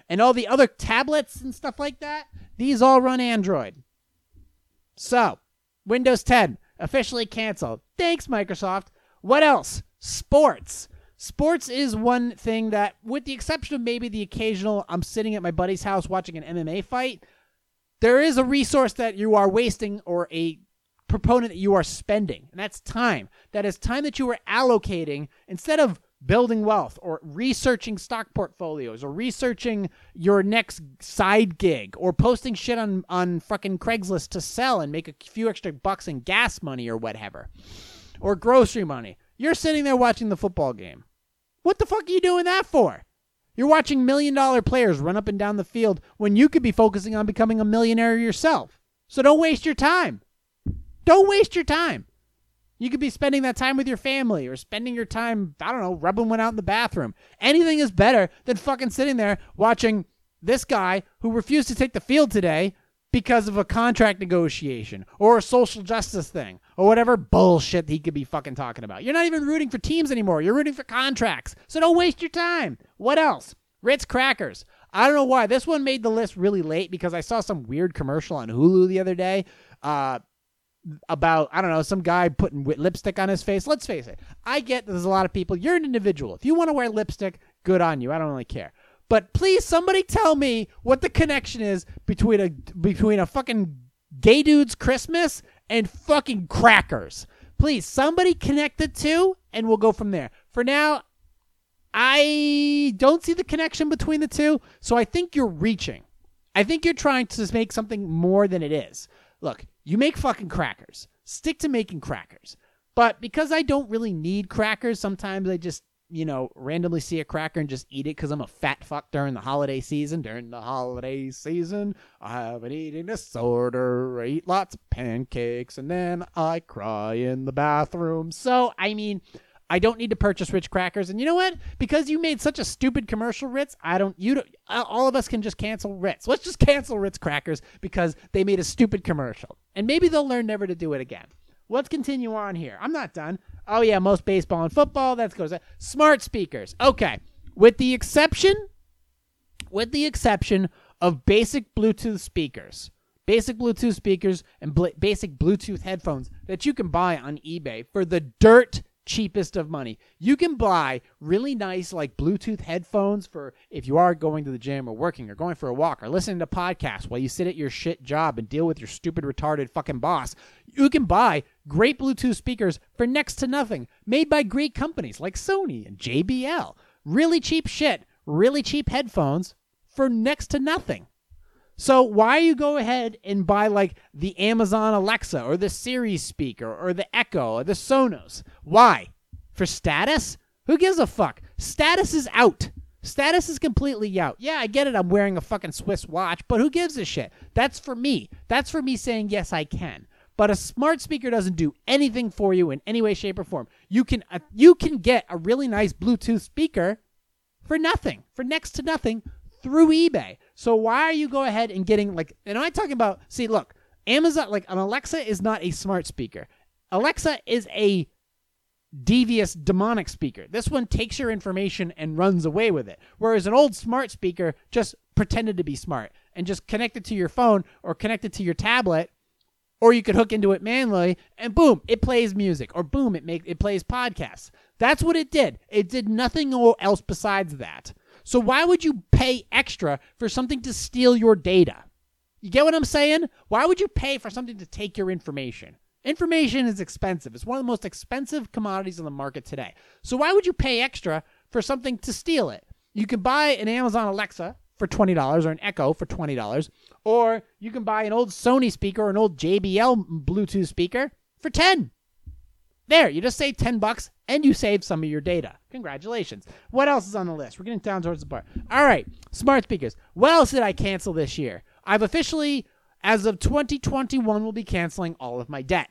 S1: And all the other tablets and stuff like that, these all run Android. So, Windows 10 officially canceled. Thanks, Microsoft. What else? Sports. Sports is one thing that, with the exception of maybe the occasional, I'm sitting at my buddy's house watching an MMA fight, there is a resource that you are wasting or a proponent that you are spending, and that's time. That is time that you are allocating instead of building wealth or researching stock portfolios or researching your next side gig or posting shit on on fucking Craigslist to sell and make a few extra bucks in gas money or whatever or grocery money. You're sitting there watching the football game. What the fuck are you doing that for? You're watching million dollar players run up and down the field when you could be focusing on becoming a millionaire yourself. So don't waste your time. Don't waste your time. You could be spending that time with your family or spending your time, I don't know, rubbing one out in the bathroom. Anything is better than fucking sitting there watching this guy who refused to take the field today because of a contract negotiation or a social justice thing or whatever bullshit he could be fucking talking about. You're not even rooting for teams anymore. You're rooting for contracts. So don't waste your time. What else? Ritz crackers. I don't know why. This one made the list really late because I saw some weird commercial on Hulu the other day. Uh, about I don't know some guy putting lipstick on his face. Let's face it. I get that there's a lot of people. You're an individual. If you want to wear lipstick, good on you. I don't really care. But please, somebody tell me what the connection is between a between a fucking gay dude's Christmas and fucking crackers. Please, somebody connect the two, and we'll go from there. For now, I don't see the connection between the two, so I think you're reaching. I think you're trying to make something more than it is. Look, you make fucking crackers. Stick to making crackers. But because I don't really need crackers, sometimes I just, you know, randomly see a cracker and just eat it because I'm a fat fuck during the holiday season. During the holiday season, I have an eating disorder. I eat lots of pancakes and then I cry in the bathroom. So, I mean, I don't need to purchase Ritz crackers. And you know what? Because you made such a stupid commercial, Ritz, I don't. You don't. All of us can just cancel Ritz. Let's just cancel Ritz crackers because they made a stupid commercial, and maybe they'll learn never to do it again. Let's continue on here. I'm not done. Oh yeah, most baseball and football. That goes. Uh, smart speakers. Okay, with the exception, with the exception of basic Bluetooth speakers basic Bluetooth speakers and bl- basic Bluetooth headphones that you can buy on eBay for the dirt cheapest of money. You can buy really nice like Bluetooth headphones for if you are going to the gym or working or going for a walk or listening to podcasts while you sit at your shit job and deal with your stupid retarded fucking boss. You can buy great Bluetooth speakers for next to nothing, made by great companies like Sony and JBL. Really cheap shit, really cheap headphones for next to nothing. So why you go ahead and buy like the Amazon Alexa or the Siri speaker or the Echo or the Sonos? Why? For status? Who gives a fuck? Status is out. Status is completely out. Yeah, I get it. I'm wearing a fucking Swiss watch, but who gives a shit? That's for me. That's for me saying yes, I can. But a smart speaker doesn't do anything for you in any way, shape, or form. You can uh, you can get a really nice Bluetooth speaker for nothing, for next to nothing through eBay. So why are you go ahead and getting like and I'm talking about see look, Amazon like an Alexa is not a smart speaker. Alexa is a devious demonic speaker. This one takes your information and runs away with it. Whereas an old smart speaker just pretended to be smart and just connected to your phone or connected to your tablet or you could hook into it manually and boom, it plays music or boom, it make it plays podcasts. That's what it did. It did nothing else besides that. So why would you pay extra for something to steal your data? You get what I'm saying? Why would you pay for something to take your information? Information is expensive. It's one of the most expensive commodities on the market today. So why would you pay extra for something to steal it? You can buy an Amazon Alexa for $20 or an Echo for $20 or you can buy an old Sony speaker or an old JBL Bluetooth speaker for 10. There, you just save 10 bucks and you save some of your data. Congratulations. What else is on the list? We're getting down towards the part. All right, smart speakers. What else did I cancel this year? I've officially, as of 2021, will be canceling all of my debt.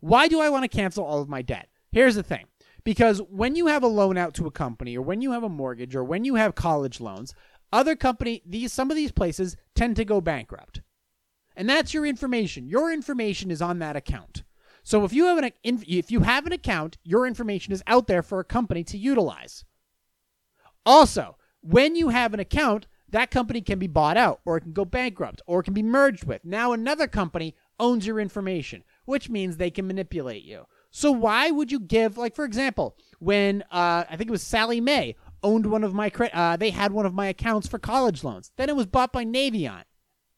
S1: Why do I want to cancel all of my debt? Here's the thing. Because when you have a loan out to a company or when you have a mortgage or when you have college loans, other company these some of these places tend to go bankrupt. And that's your information. Your information is on that account. So if you have an if you have an account, your information is out there for a company to utilize. Also, when you have an account, that company can be bought out or it can go bankrupt or it can be merged with. Now another company owns your information, which means they can manipulate you. So why would you give, like for example, when uh, I think it was Sallie Mae owned one of my uh, they had one of my accounts for college loans. Then it was bought by Navient,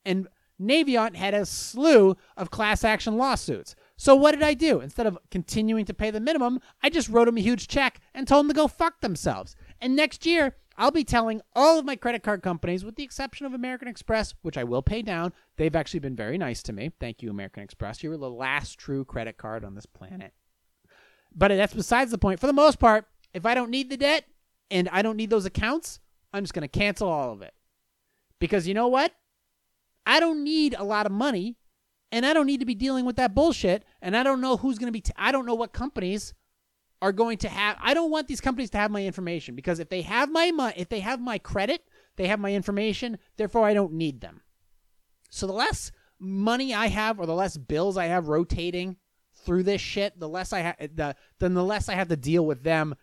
S1: and Navient had a slew of class action lawsuits. So what did I do? Instead of continuing to pay the minimum, I just wrote them a huge check and told them to go fuck themselves. And next year, I'll be telling all of my credit card companies, with the exception of American Express, which I will pay down. They've actually been very nice to me. Thank you, American Express. You were the last true credit card on this planet. But that's besides the point. For the most part, if I don't need the debt and I don't need those accounts, I'm just going to cancel all of it. Because you know what? I don't need a lot of money and I don't need to be dealing with that bullshit. And I don't know who's going to be, I don't know what companies are going to have, I don't want these companies to have my information because if they have my, my if they have my credit, they have my information, therefore I don't need them. So the less money I have or the less bills I have rotating through this shit, the less I have, the then the less I have to deal with them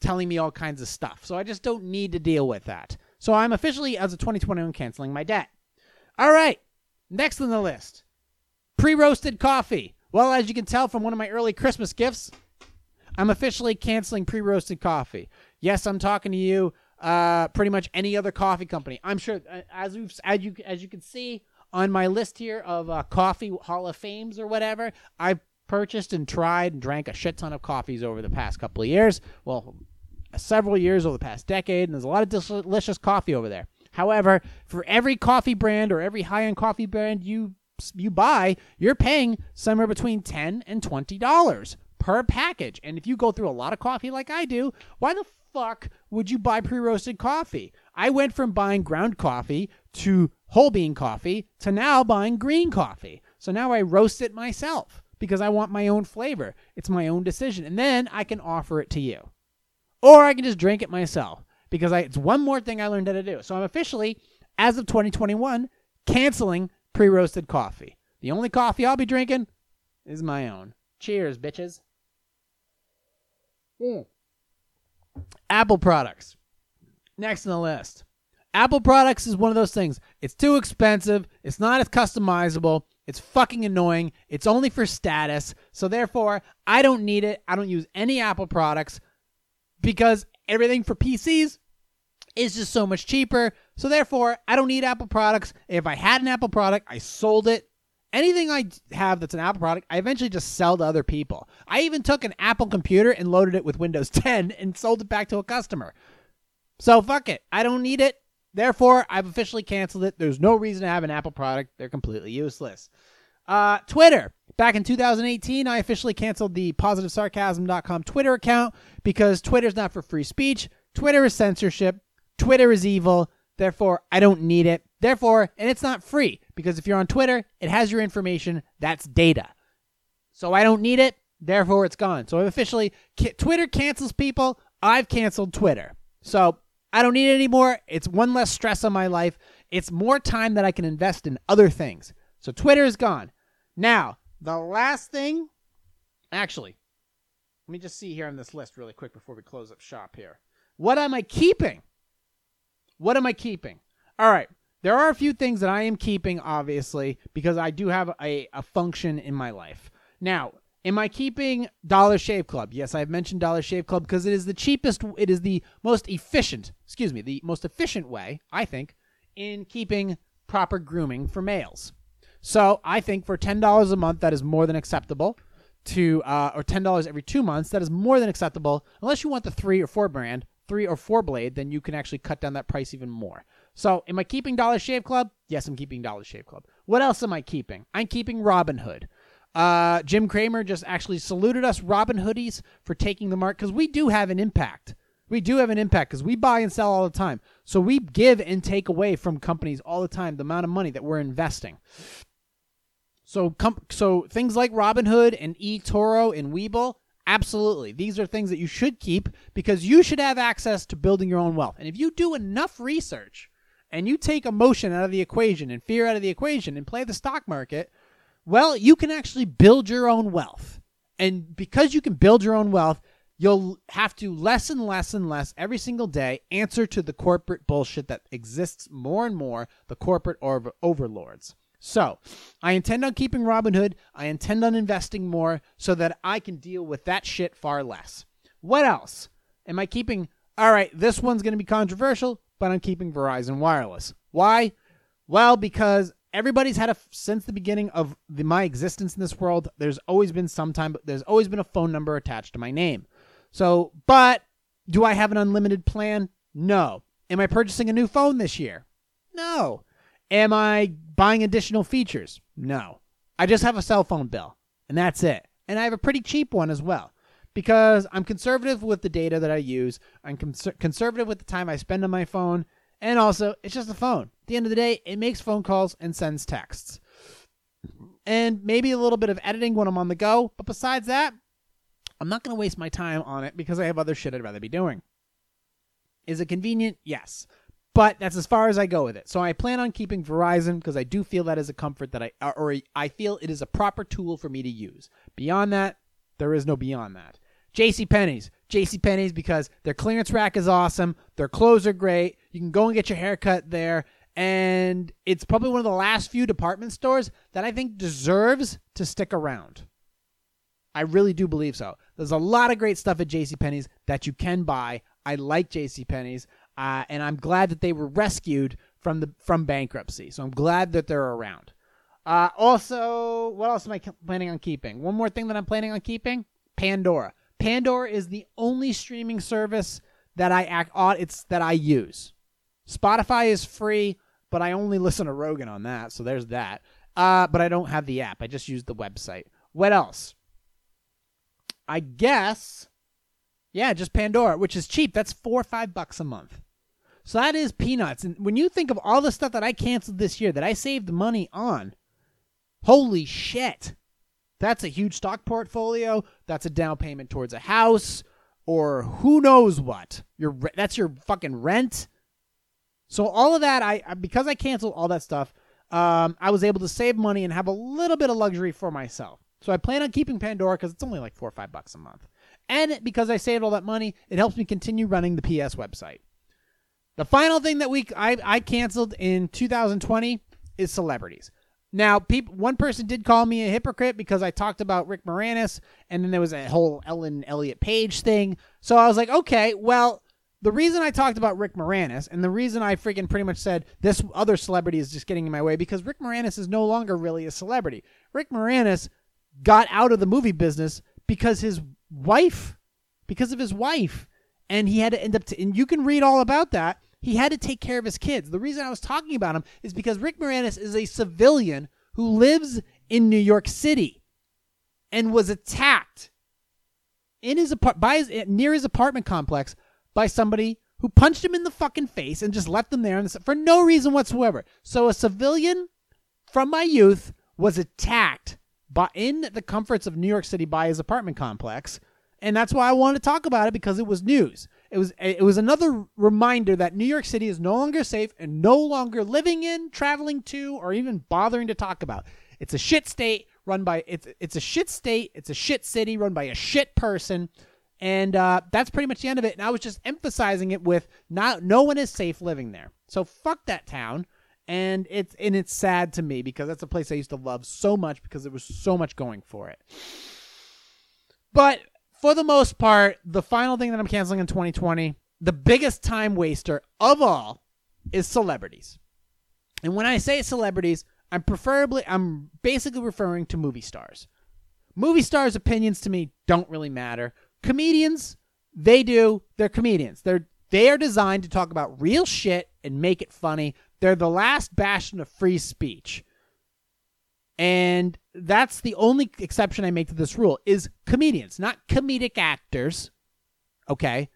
S1: telling me all kinds of stuff. So I just don't need to deal with that. So I'm officially, as of 2021, canceling my debt. All right, next on the list, pre-roasted coffee. Well, as you can tell from one of my early Christmas gifts, I'm officially canceling pre-roasted coffee. Yes, I'm talking to you. Uh, pretty much any other coffee company. I'm sure, uh, as we've as you as you can see on my list here of uh, coffee Hall of Fames or whatever, I've purchased and tried and drank a shit ton of coffees over the past couple of years. Well, several years over the past decade, and there's a lot of delicious coffee over there. However, for every coffee brand or every high-end coffee brand you you buy, you're paying somewhere between ten and twenty dollars per package. And if you go through a lot of coffee like I do, why the fuck would you buy pre-roasted coffee? I went from buying ground coffee to whole bean coffee to now buying green coffee. So now I roast it myself because I want my own flavor. It's my own decision. And then I can offer it to you. Or I can just drink it myself because I, it's one more thing I learned how to do. So I'm officially, as of 2021, canceling pre roasted coffee. The only coffee I'll be drinking is my own. Cheers, bitches. Mm. Apple products. Next on the list. Apple products is one of those things. It's too expensive. It's not as customizable. It's fucking annoying. It's only for status. So therefore, I don't need it. I don't use any Apple products because everything for PCs is just so much cheaper. So therefore, I don't need Apple products. If I had an Apple product, I sold it. Anything I have that's an Apple product, I eventually just sell to other people. I even took an Apple computer and loaded it with Windows 10 and sold it back to a customer. So fuck it. I don't need it. Therefore, I've officially canceled it. There's no reason to have an Apple product. They're completely useless. Uh, Twitter. Back in 2018, I officially canceled the positivesarcasm.com Twitter account because Twitter's not for free speech. Twitter is censorship. Twitter is evil. Therefore, I don't need it. Therefore, and it's not free because if you're on Twitter, it has your information. That's data. So I don't need it. Therefore, it's gone. So I've officially, Twitter cancels people. I've canceled Twitter. So I don't need it anymore. It's one less stress on my life. It's more time that I can invest in other things. So Twitter is gone. Now, the last thing, actually, let me just see here on this list really quick before we close up shop here. What am I keeping? What am I keeping? All right. There are a few things that I am keeping, obviously, because I do have a, a function in my life. Now, Am I keeping Dollar Shave Club? Yes, I've mentioned Dollar Shave Club because it is the cheapest, it is the most efficient, excuse me, the most efficient way, I think, in keeping proper grooming for males. So I think for $10 a month, that is more than acceptable. To uh, or ten dollars every two months, that is more than acceptable. Unless you want the three or four brand, three or four blade, then you can actually cut down that price even more. So, am I keeping Dollar Shave Club? Yes, I'm keeping Dollar Shave Club. What else am I keeping? I'm keeping Robinhood. Uh, Jim Cramer just actually saluted us, Robin Hoodies, for taking the mark because we do have an impact. We do have an impact because we buy and sell all the time. So we give and take away from companies all the time the amount of money that we're investing. So, com- so things like Robinhood and eToro and Webull, absolutely. These are things that you should keep because you should have access to building your own wealth. And if you do enough research and you take emotion out of the equation and fear out of the equation and play the stock market, well, you can actually build your own wealth. And because you can build your own wealth, you'll have to less and less and less every single day answer to the corporate bullshit that exists more and more, the corporate over- overlords. So, I intend on keeping Robinhood. I intend on investing more so that I can deal with that shit far less. What else? Am I keeping? All right, this one's going to be controversial, but I'm keeping Verizon Wireless. Why? Well, because everybody's had a since the beginning of the, my existence in this world. There's always been some time, but there's always been a phone number attached to my name. So, but do I have an unlimited plan? No. Am I purchasing a new phone this year? No. Am I buying additional features? No. I just have a cell phone bill, and that's it. And I have a pretty cheap one as well because I'm conservative with the data that I use. I'm cons- conservative with the time I spend on my phone, and also it's just a phone. At the end of the day, it makes phone calls and sends texts. And maybe a little bit of editing when I'm on the go, but besides that, I'm not going to waste my time on it because I have other shit I'd rather be doing. Is it convenient? Yes. But that's as far as I go with it. So I plan on keeping Verizon because I do feel that is a comfort that I or I feel it is a proper tool for me to use. Beyond that, there is no beyond that. JC Penney's. JC Penney's because their clearance rack is awesome. Their clothes are great. You can go and get your hair cut there. And it's probably one of the last few department stores that I think deserves to stick around. I really do believe so. There's a lot of great stuff at JC Penney's that you can buy. I like JC Penney's. Uh, and I'm glad that they were rescued from the from bankruptcy. So I'm glad that they're around. Uh, also, what else am I planning on keeping? One more thing that I'm planning on keeping: Pandora. Pandora is the only streaming service that I act. It's that I use. Spotify is free, but I only listen to Rogan on that. So there's that. Uh, but I don't have the app. I just use the website. What else? I guess yeah, just Pandora, which is cheap. That's four or five bucks a month. So that is peanuts. And when you think of all the stuff that I canceled this year that I saved money on, holy shit. That's a huge stock portfolio. That's a down payment towards a house or who knows what. Your that's your fucking rent. So all of that I because I canceled all that stuff, um, I was able to save money and have a little bit of luxury for myself. So I plan on keeping Pandora because it's only like four or five bucks a month. And because I saved all that money, it helps me continue running the PS website. The final thing that we I, I canceled in 2020 is celebrities. Now, one person did call me a hypocrite because I talked about Rick Moranis, and then there was a whole Ellen Elliott Page thing. So I was like, okay, well, the reason I talked about Rick Moranis, and the reason I freaking pretty much said this other celebrity is just getting in my way, because Rick Moranis is no longer really a celebrity. Rick Moranis got out of the movie business because his wife, because of his wife, and he had to end up. To, and you can read all about that. He had to take care of his kids. The reason I was talking about him is because Rick Moranis is a civilian who lives in New York City and was attacked in his apart by his, near his apartment complex by somebody who punched him in the fucking face and just left him there for no reason whatsoever. So a civilian from my youth was attacked by in the comforts of New York City by his apartment complex, and that's why I wanted to talk about it because it was news. It was it was another reminder that New York City is no longer safe and no longer living in, traveling to, or even bothering to talk about. It's a shit state run by it's it's a shit state. It's a shit city run by a shit person, and uh, that's pretty much the end of it. And I was just emphasizing it with not no one is safe living there. So fuck that town and it's and it's sad to me because that's a place I used to love so much because there was so much going for it. But for the most part, the final thing that I'm canceling in 2020, the biggest time waster of all is celebrities. And when I say celebrities, I'm preferably I'm basically referring to movie stars. Movie stars' opinions to me don't really matter. Comedians, they do. They're comedians. They're they are designed to talk about real shit and make it funny. They're the last bastion of free speech. And that's the only exception I make to this rule is comedians, not comedic actors. Okay?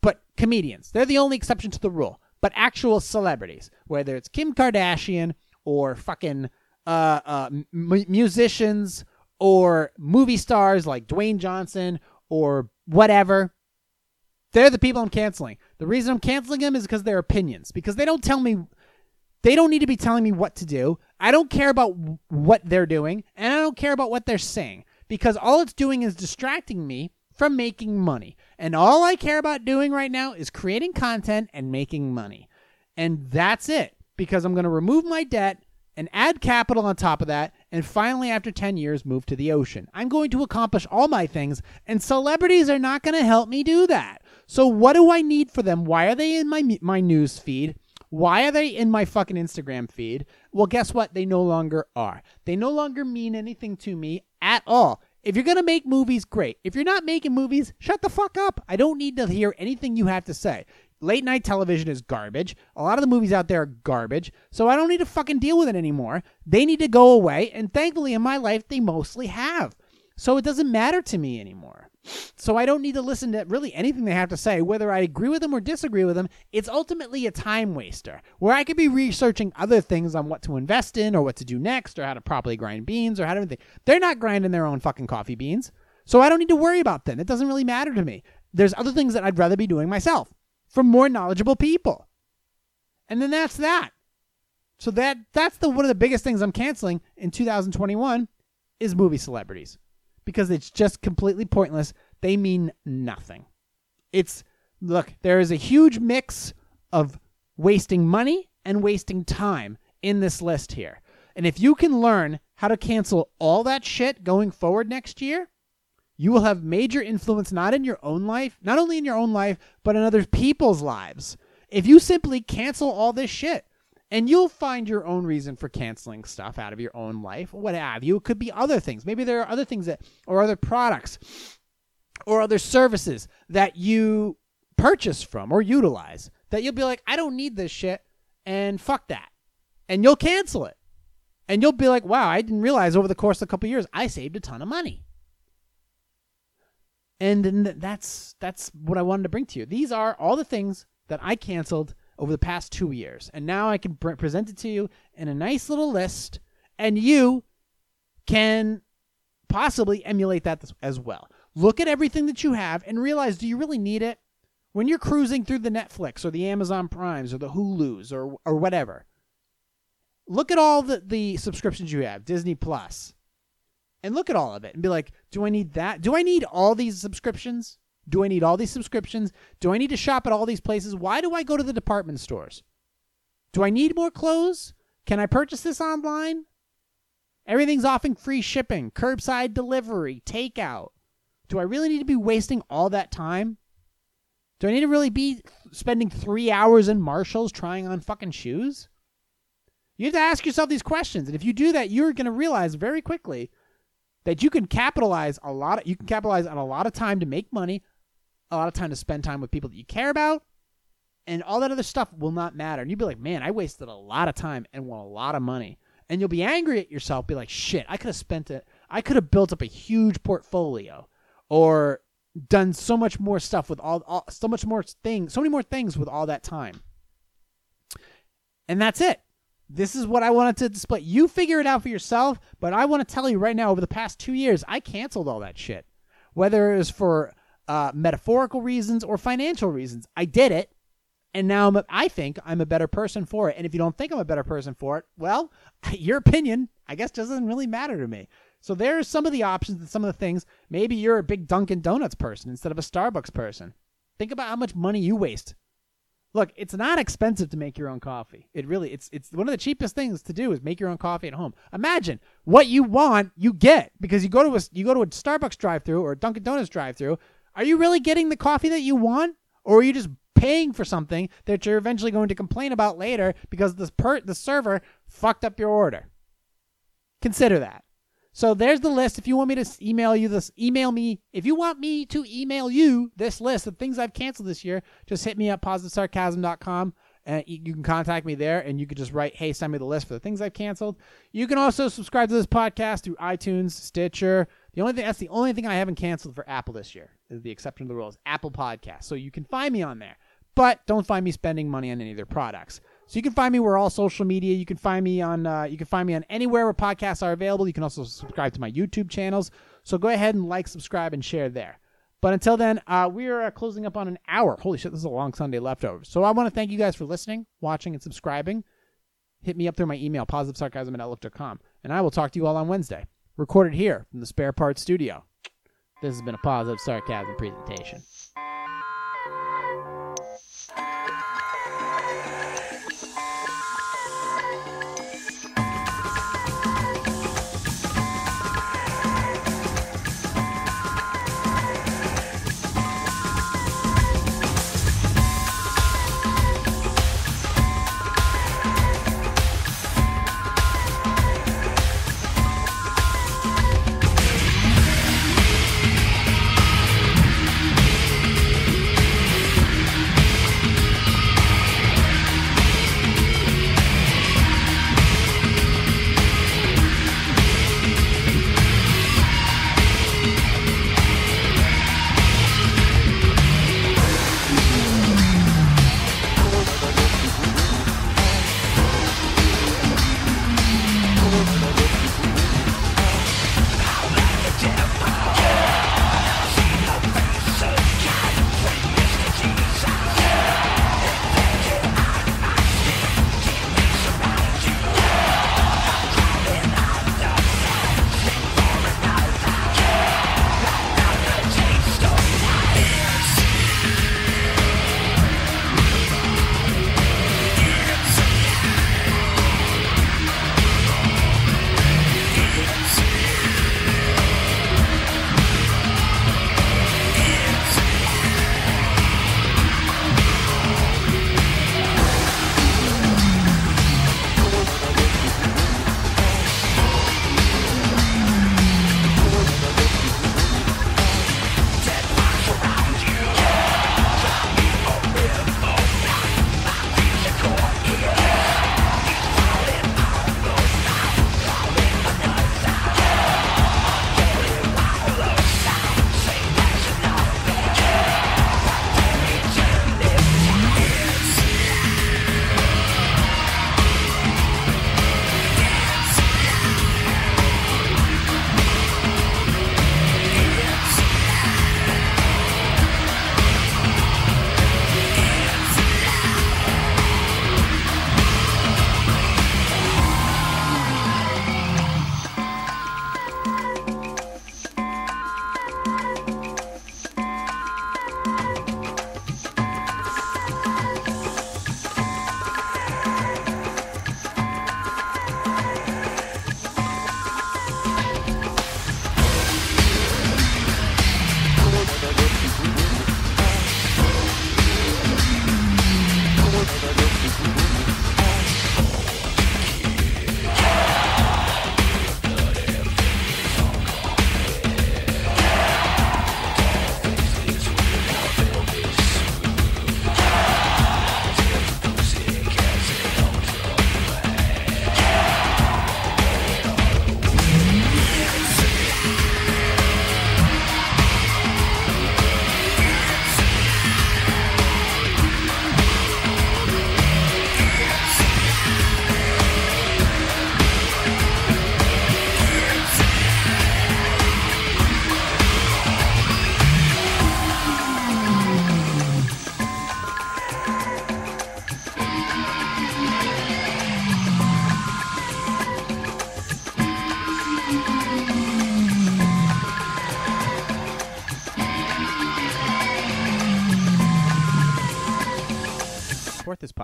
S1: But comedians. They're the only exception to the rule. But actual celebrities, whether it's Kim Kardashian or fucking uh, uh, m- musicians or movie stars like Dwayne Johnson or whatever, they're the people I'm canceling. The reason I'm canceling them is because their opinions, because they don't tell me, they don't need to be telling me what to do. I don't care about what they're doing, and I don't care about what they're saying, because all it's doing is distracting me from making money. And all I care about doing right now is creating content and making money. And that's it, because I'm going to remove my debt and add capital on top of that, and finally, after 10 years, move to the ocean. I'm going to accomplish all my things, and celebrities are not going to help me do that. So what do I need for them? Why are they in my my news feed? Why are they in my fucking Instagram feed? Well, guess what? They no longer are. They no longer mean anything to me at all. If you're going to make movies, great. If you're not making movies, shut the fuck up. I don't need to hear anything you have to say. Late night television is garbage. A lot of the movies out there are garbage. So I don't need to fucking deal with it anymore. They need to go away. And thankfully, in my life, they mostly have. So it doesn't matter to me anymore. So I don't need to listen to really anything they have to say, whether I agree with them or disagree with them. It's ultimately a time waster where I could be researching other things on what to invest in or what to do next or how to properly grind beans or how to anything. They're not grinding their own fucking coffee beans. So I don't need to worry about them. It doesn't really matter to me. There's other things that I'd rather be doing myself from more knowledgeable people. And then that's that. So that that's the one of the biggest things I'm canceling in 2021 is movie celebrities because it's just completely pointless. They mean nothing. It's look, there is a huge mix of wasting money and wasting time in this list here. And if you can learn how to cancel all that shit going forward next year, you will have major influence not in your own life, not only in your own life, but in other people's lives. If you simply cancel all this shit, and you'll find your own reason for canceling stuff out of your own life, what have you. It could be other things. Maybe there are other things that, or other products, or other services that you purchase from or utilize that you'll be like, I don't need this shit, and fuck that. And you'll cancel it. And you'll be like, wow, I didn't realize over the course of a couple of years I saved a ton of money. And that's that's what I wanted to bring to you. These are all the things that I canceled over the past two years. And now I can pre- present it to you in a nice little list, and you can possibly emulate that as well. Look at everything that you have and realize do you really need it? When you're cruising through the Netflix or the Amazon Primes or the Hulus or, or whatever, look at all the, the subscriptions you have, Disney Plus, and look at all of it and be like, do I need that? Do I need all these subscriptions? Do I need all these subscriptions? Do I need to shop at all these places? Why do I go to the department stores? Do I need more clothes? Can I purchase this online? Everything's offering free shipping, curbside delivery, takeout. Do I really need to be wasting all that time? Do I need to really be spending three hours in Marshalls trying on fucking shoes? You have to ask yourself these questions. And if you do that, you're going to realize very quickly that you can capitalize a lot of, you can capitalize on a lot of time to make money a lot of time to spend time with people that you care about, and all that other stuff will not matter. And you'll be like, man, I wasted a lot of time and won a lot of money. And you'll be angry at yourself, be like, shit, I could have spent it. I could have built up a huge portfolio or done so much more stuff with all, all so much more things, so many more things with all that time. And that's it. This is what I wanted to display. You figure it out for yourself, but I want to tell you right now over the past two years, I canceled all that shit. Whether it was for uh, metaphorical reasons or financial reasons. I did it, and now I'm I think I'm a better person for it. And if you don't think I'm a better person for it, well, your opinion, I guess, doesn't really matter to me. So there's some of the options and some of the things. Maybe you're a big Dunkin' Donuts person instead of a Starbucks person. Think about how much money you waste Look, it's not expensive to make your own coffee. It really it's it's one of the cheapest things to do is make your own coffee at home. Imagine what you want, you get because you go to a you go to a Starbucks drive-through or a Dunkin' Donuts drive-through. Are you really getting the coffee that you want or are you just paying for something that you're eventually going to complain about later because the per- the server fucked up your order? Consider that. So there's the list. If you want me to email you this, email me. If you want me to email you this list of things I've canceled this year, just hit me up positivesarcasm.com and you can contact me there and you can just write, hey, send me the list for the things I've canceled. You can also subscribe to this podcast through iTunes, Stitcher. The only thing that's the only thing I haven't canceled for Apple this year the exception of the rules, Apple Podcast. So you can find me on there. But don't find me spending money on any of their products. So you can find me where all social media. You can find me on. Uh, you can find me on anywhere where podcasts are available. You can also subscribe to my YouTube channels. So go ahead and like, subscribe, and share there. But until then, uh, we are uh, closing up on an hour. Holy shit, this is a long Sunday leftover. So I want to thank you guys for listening, watching, and subscribing. Hit me up through my email, positivesarcasm at outlook.com. And I will talk to you all on Wednesday. Recorded here from the Spare Parts Studio. This has been a Positive Sarcasm presentation.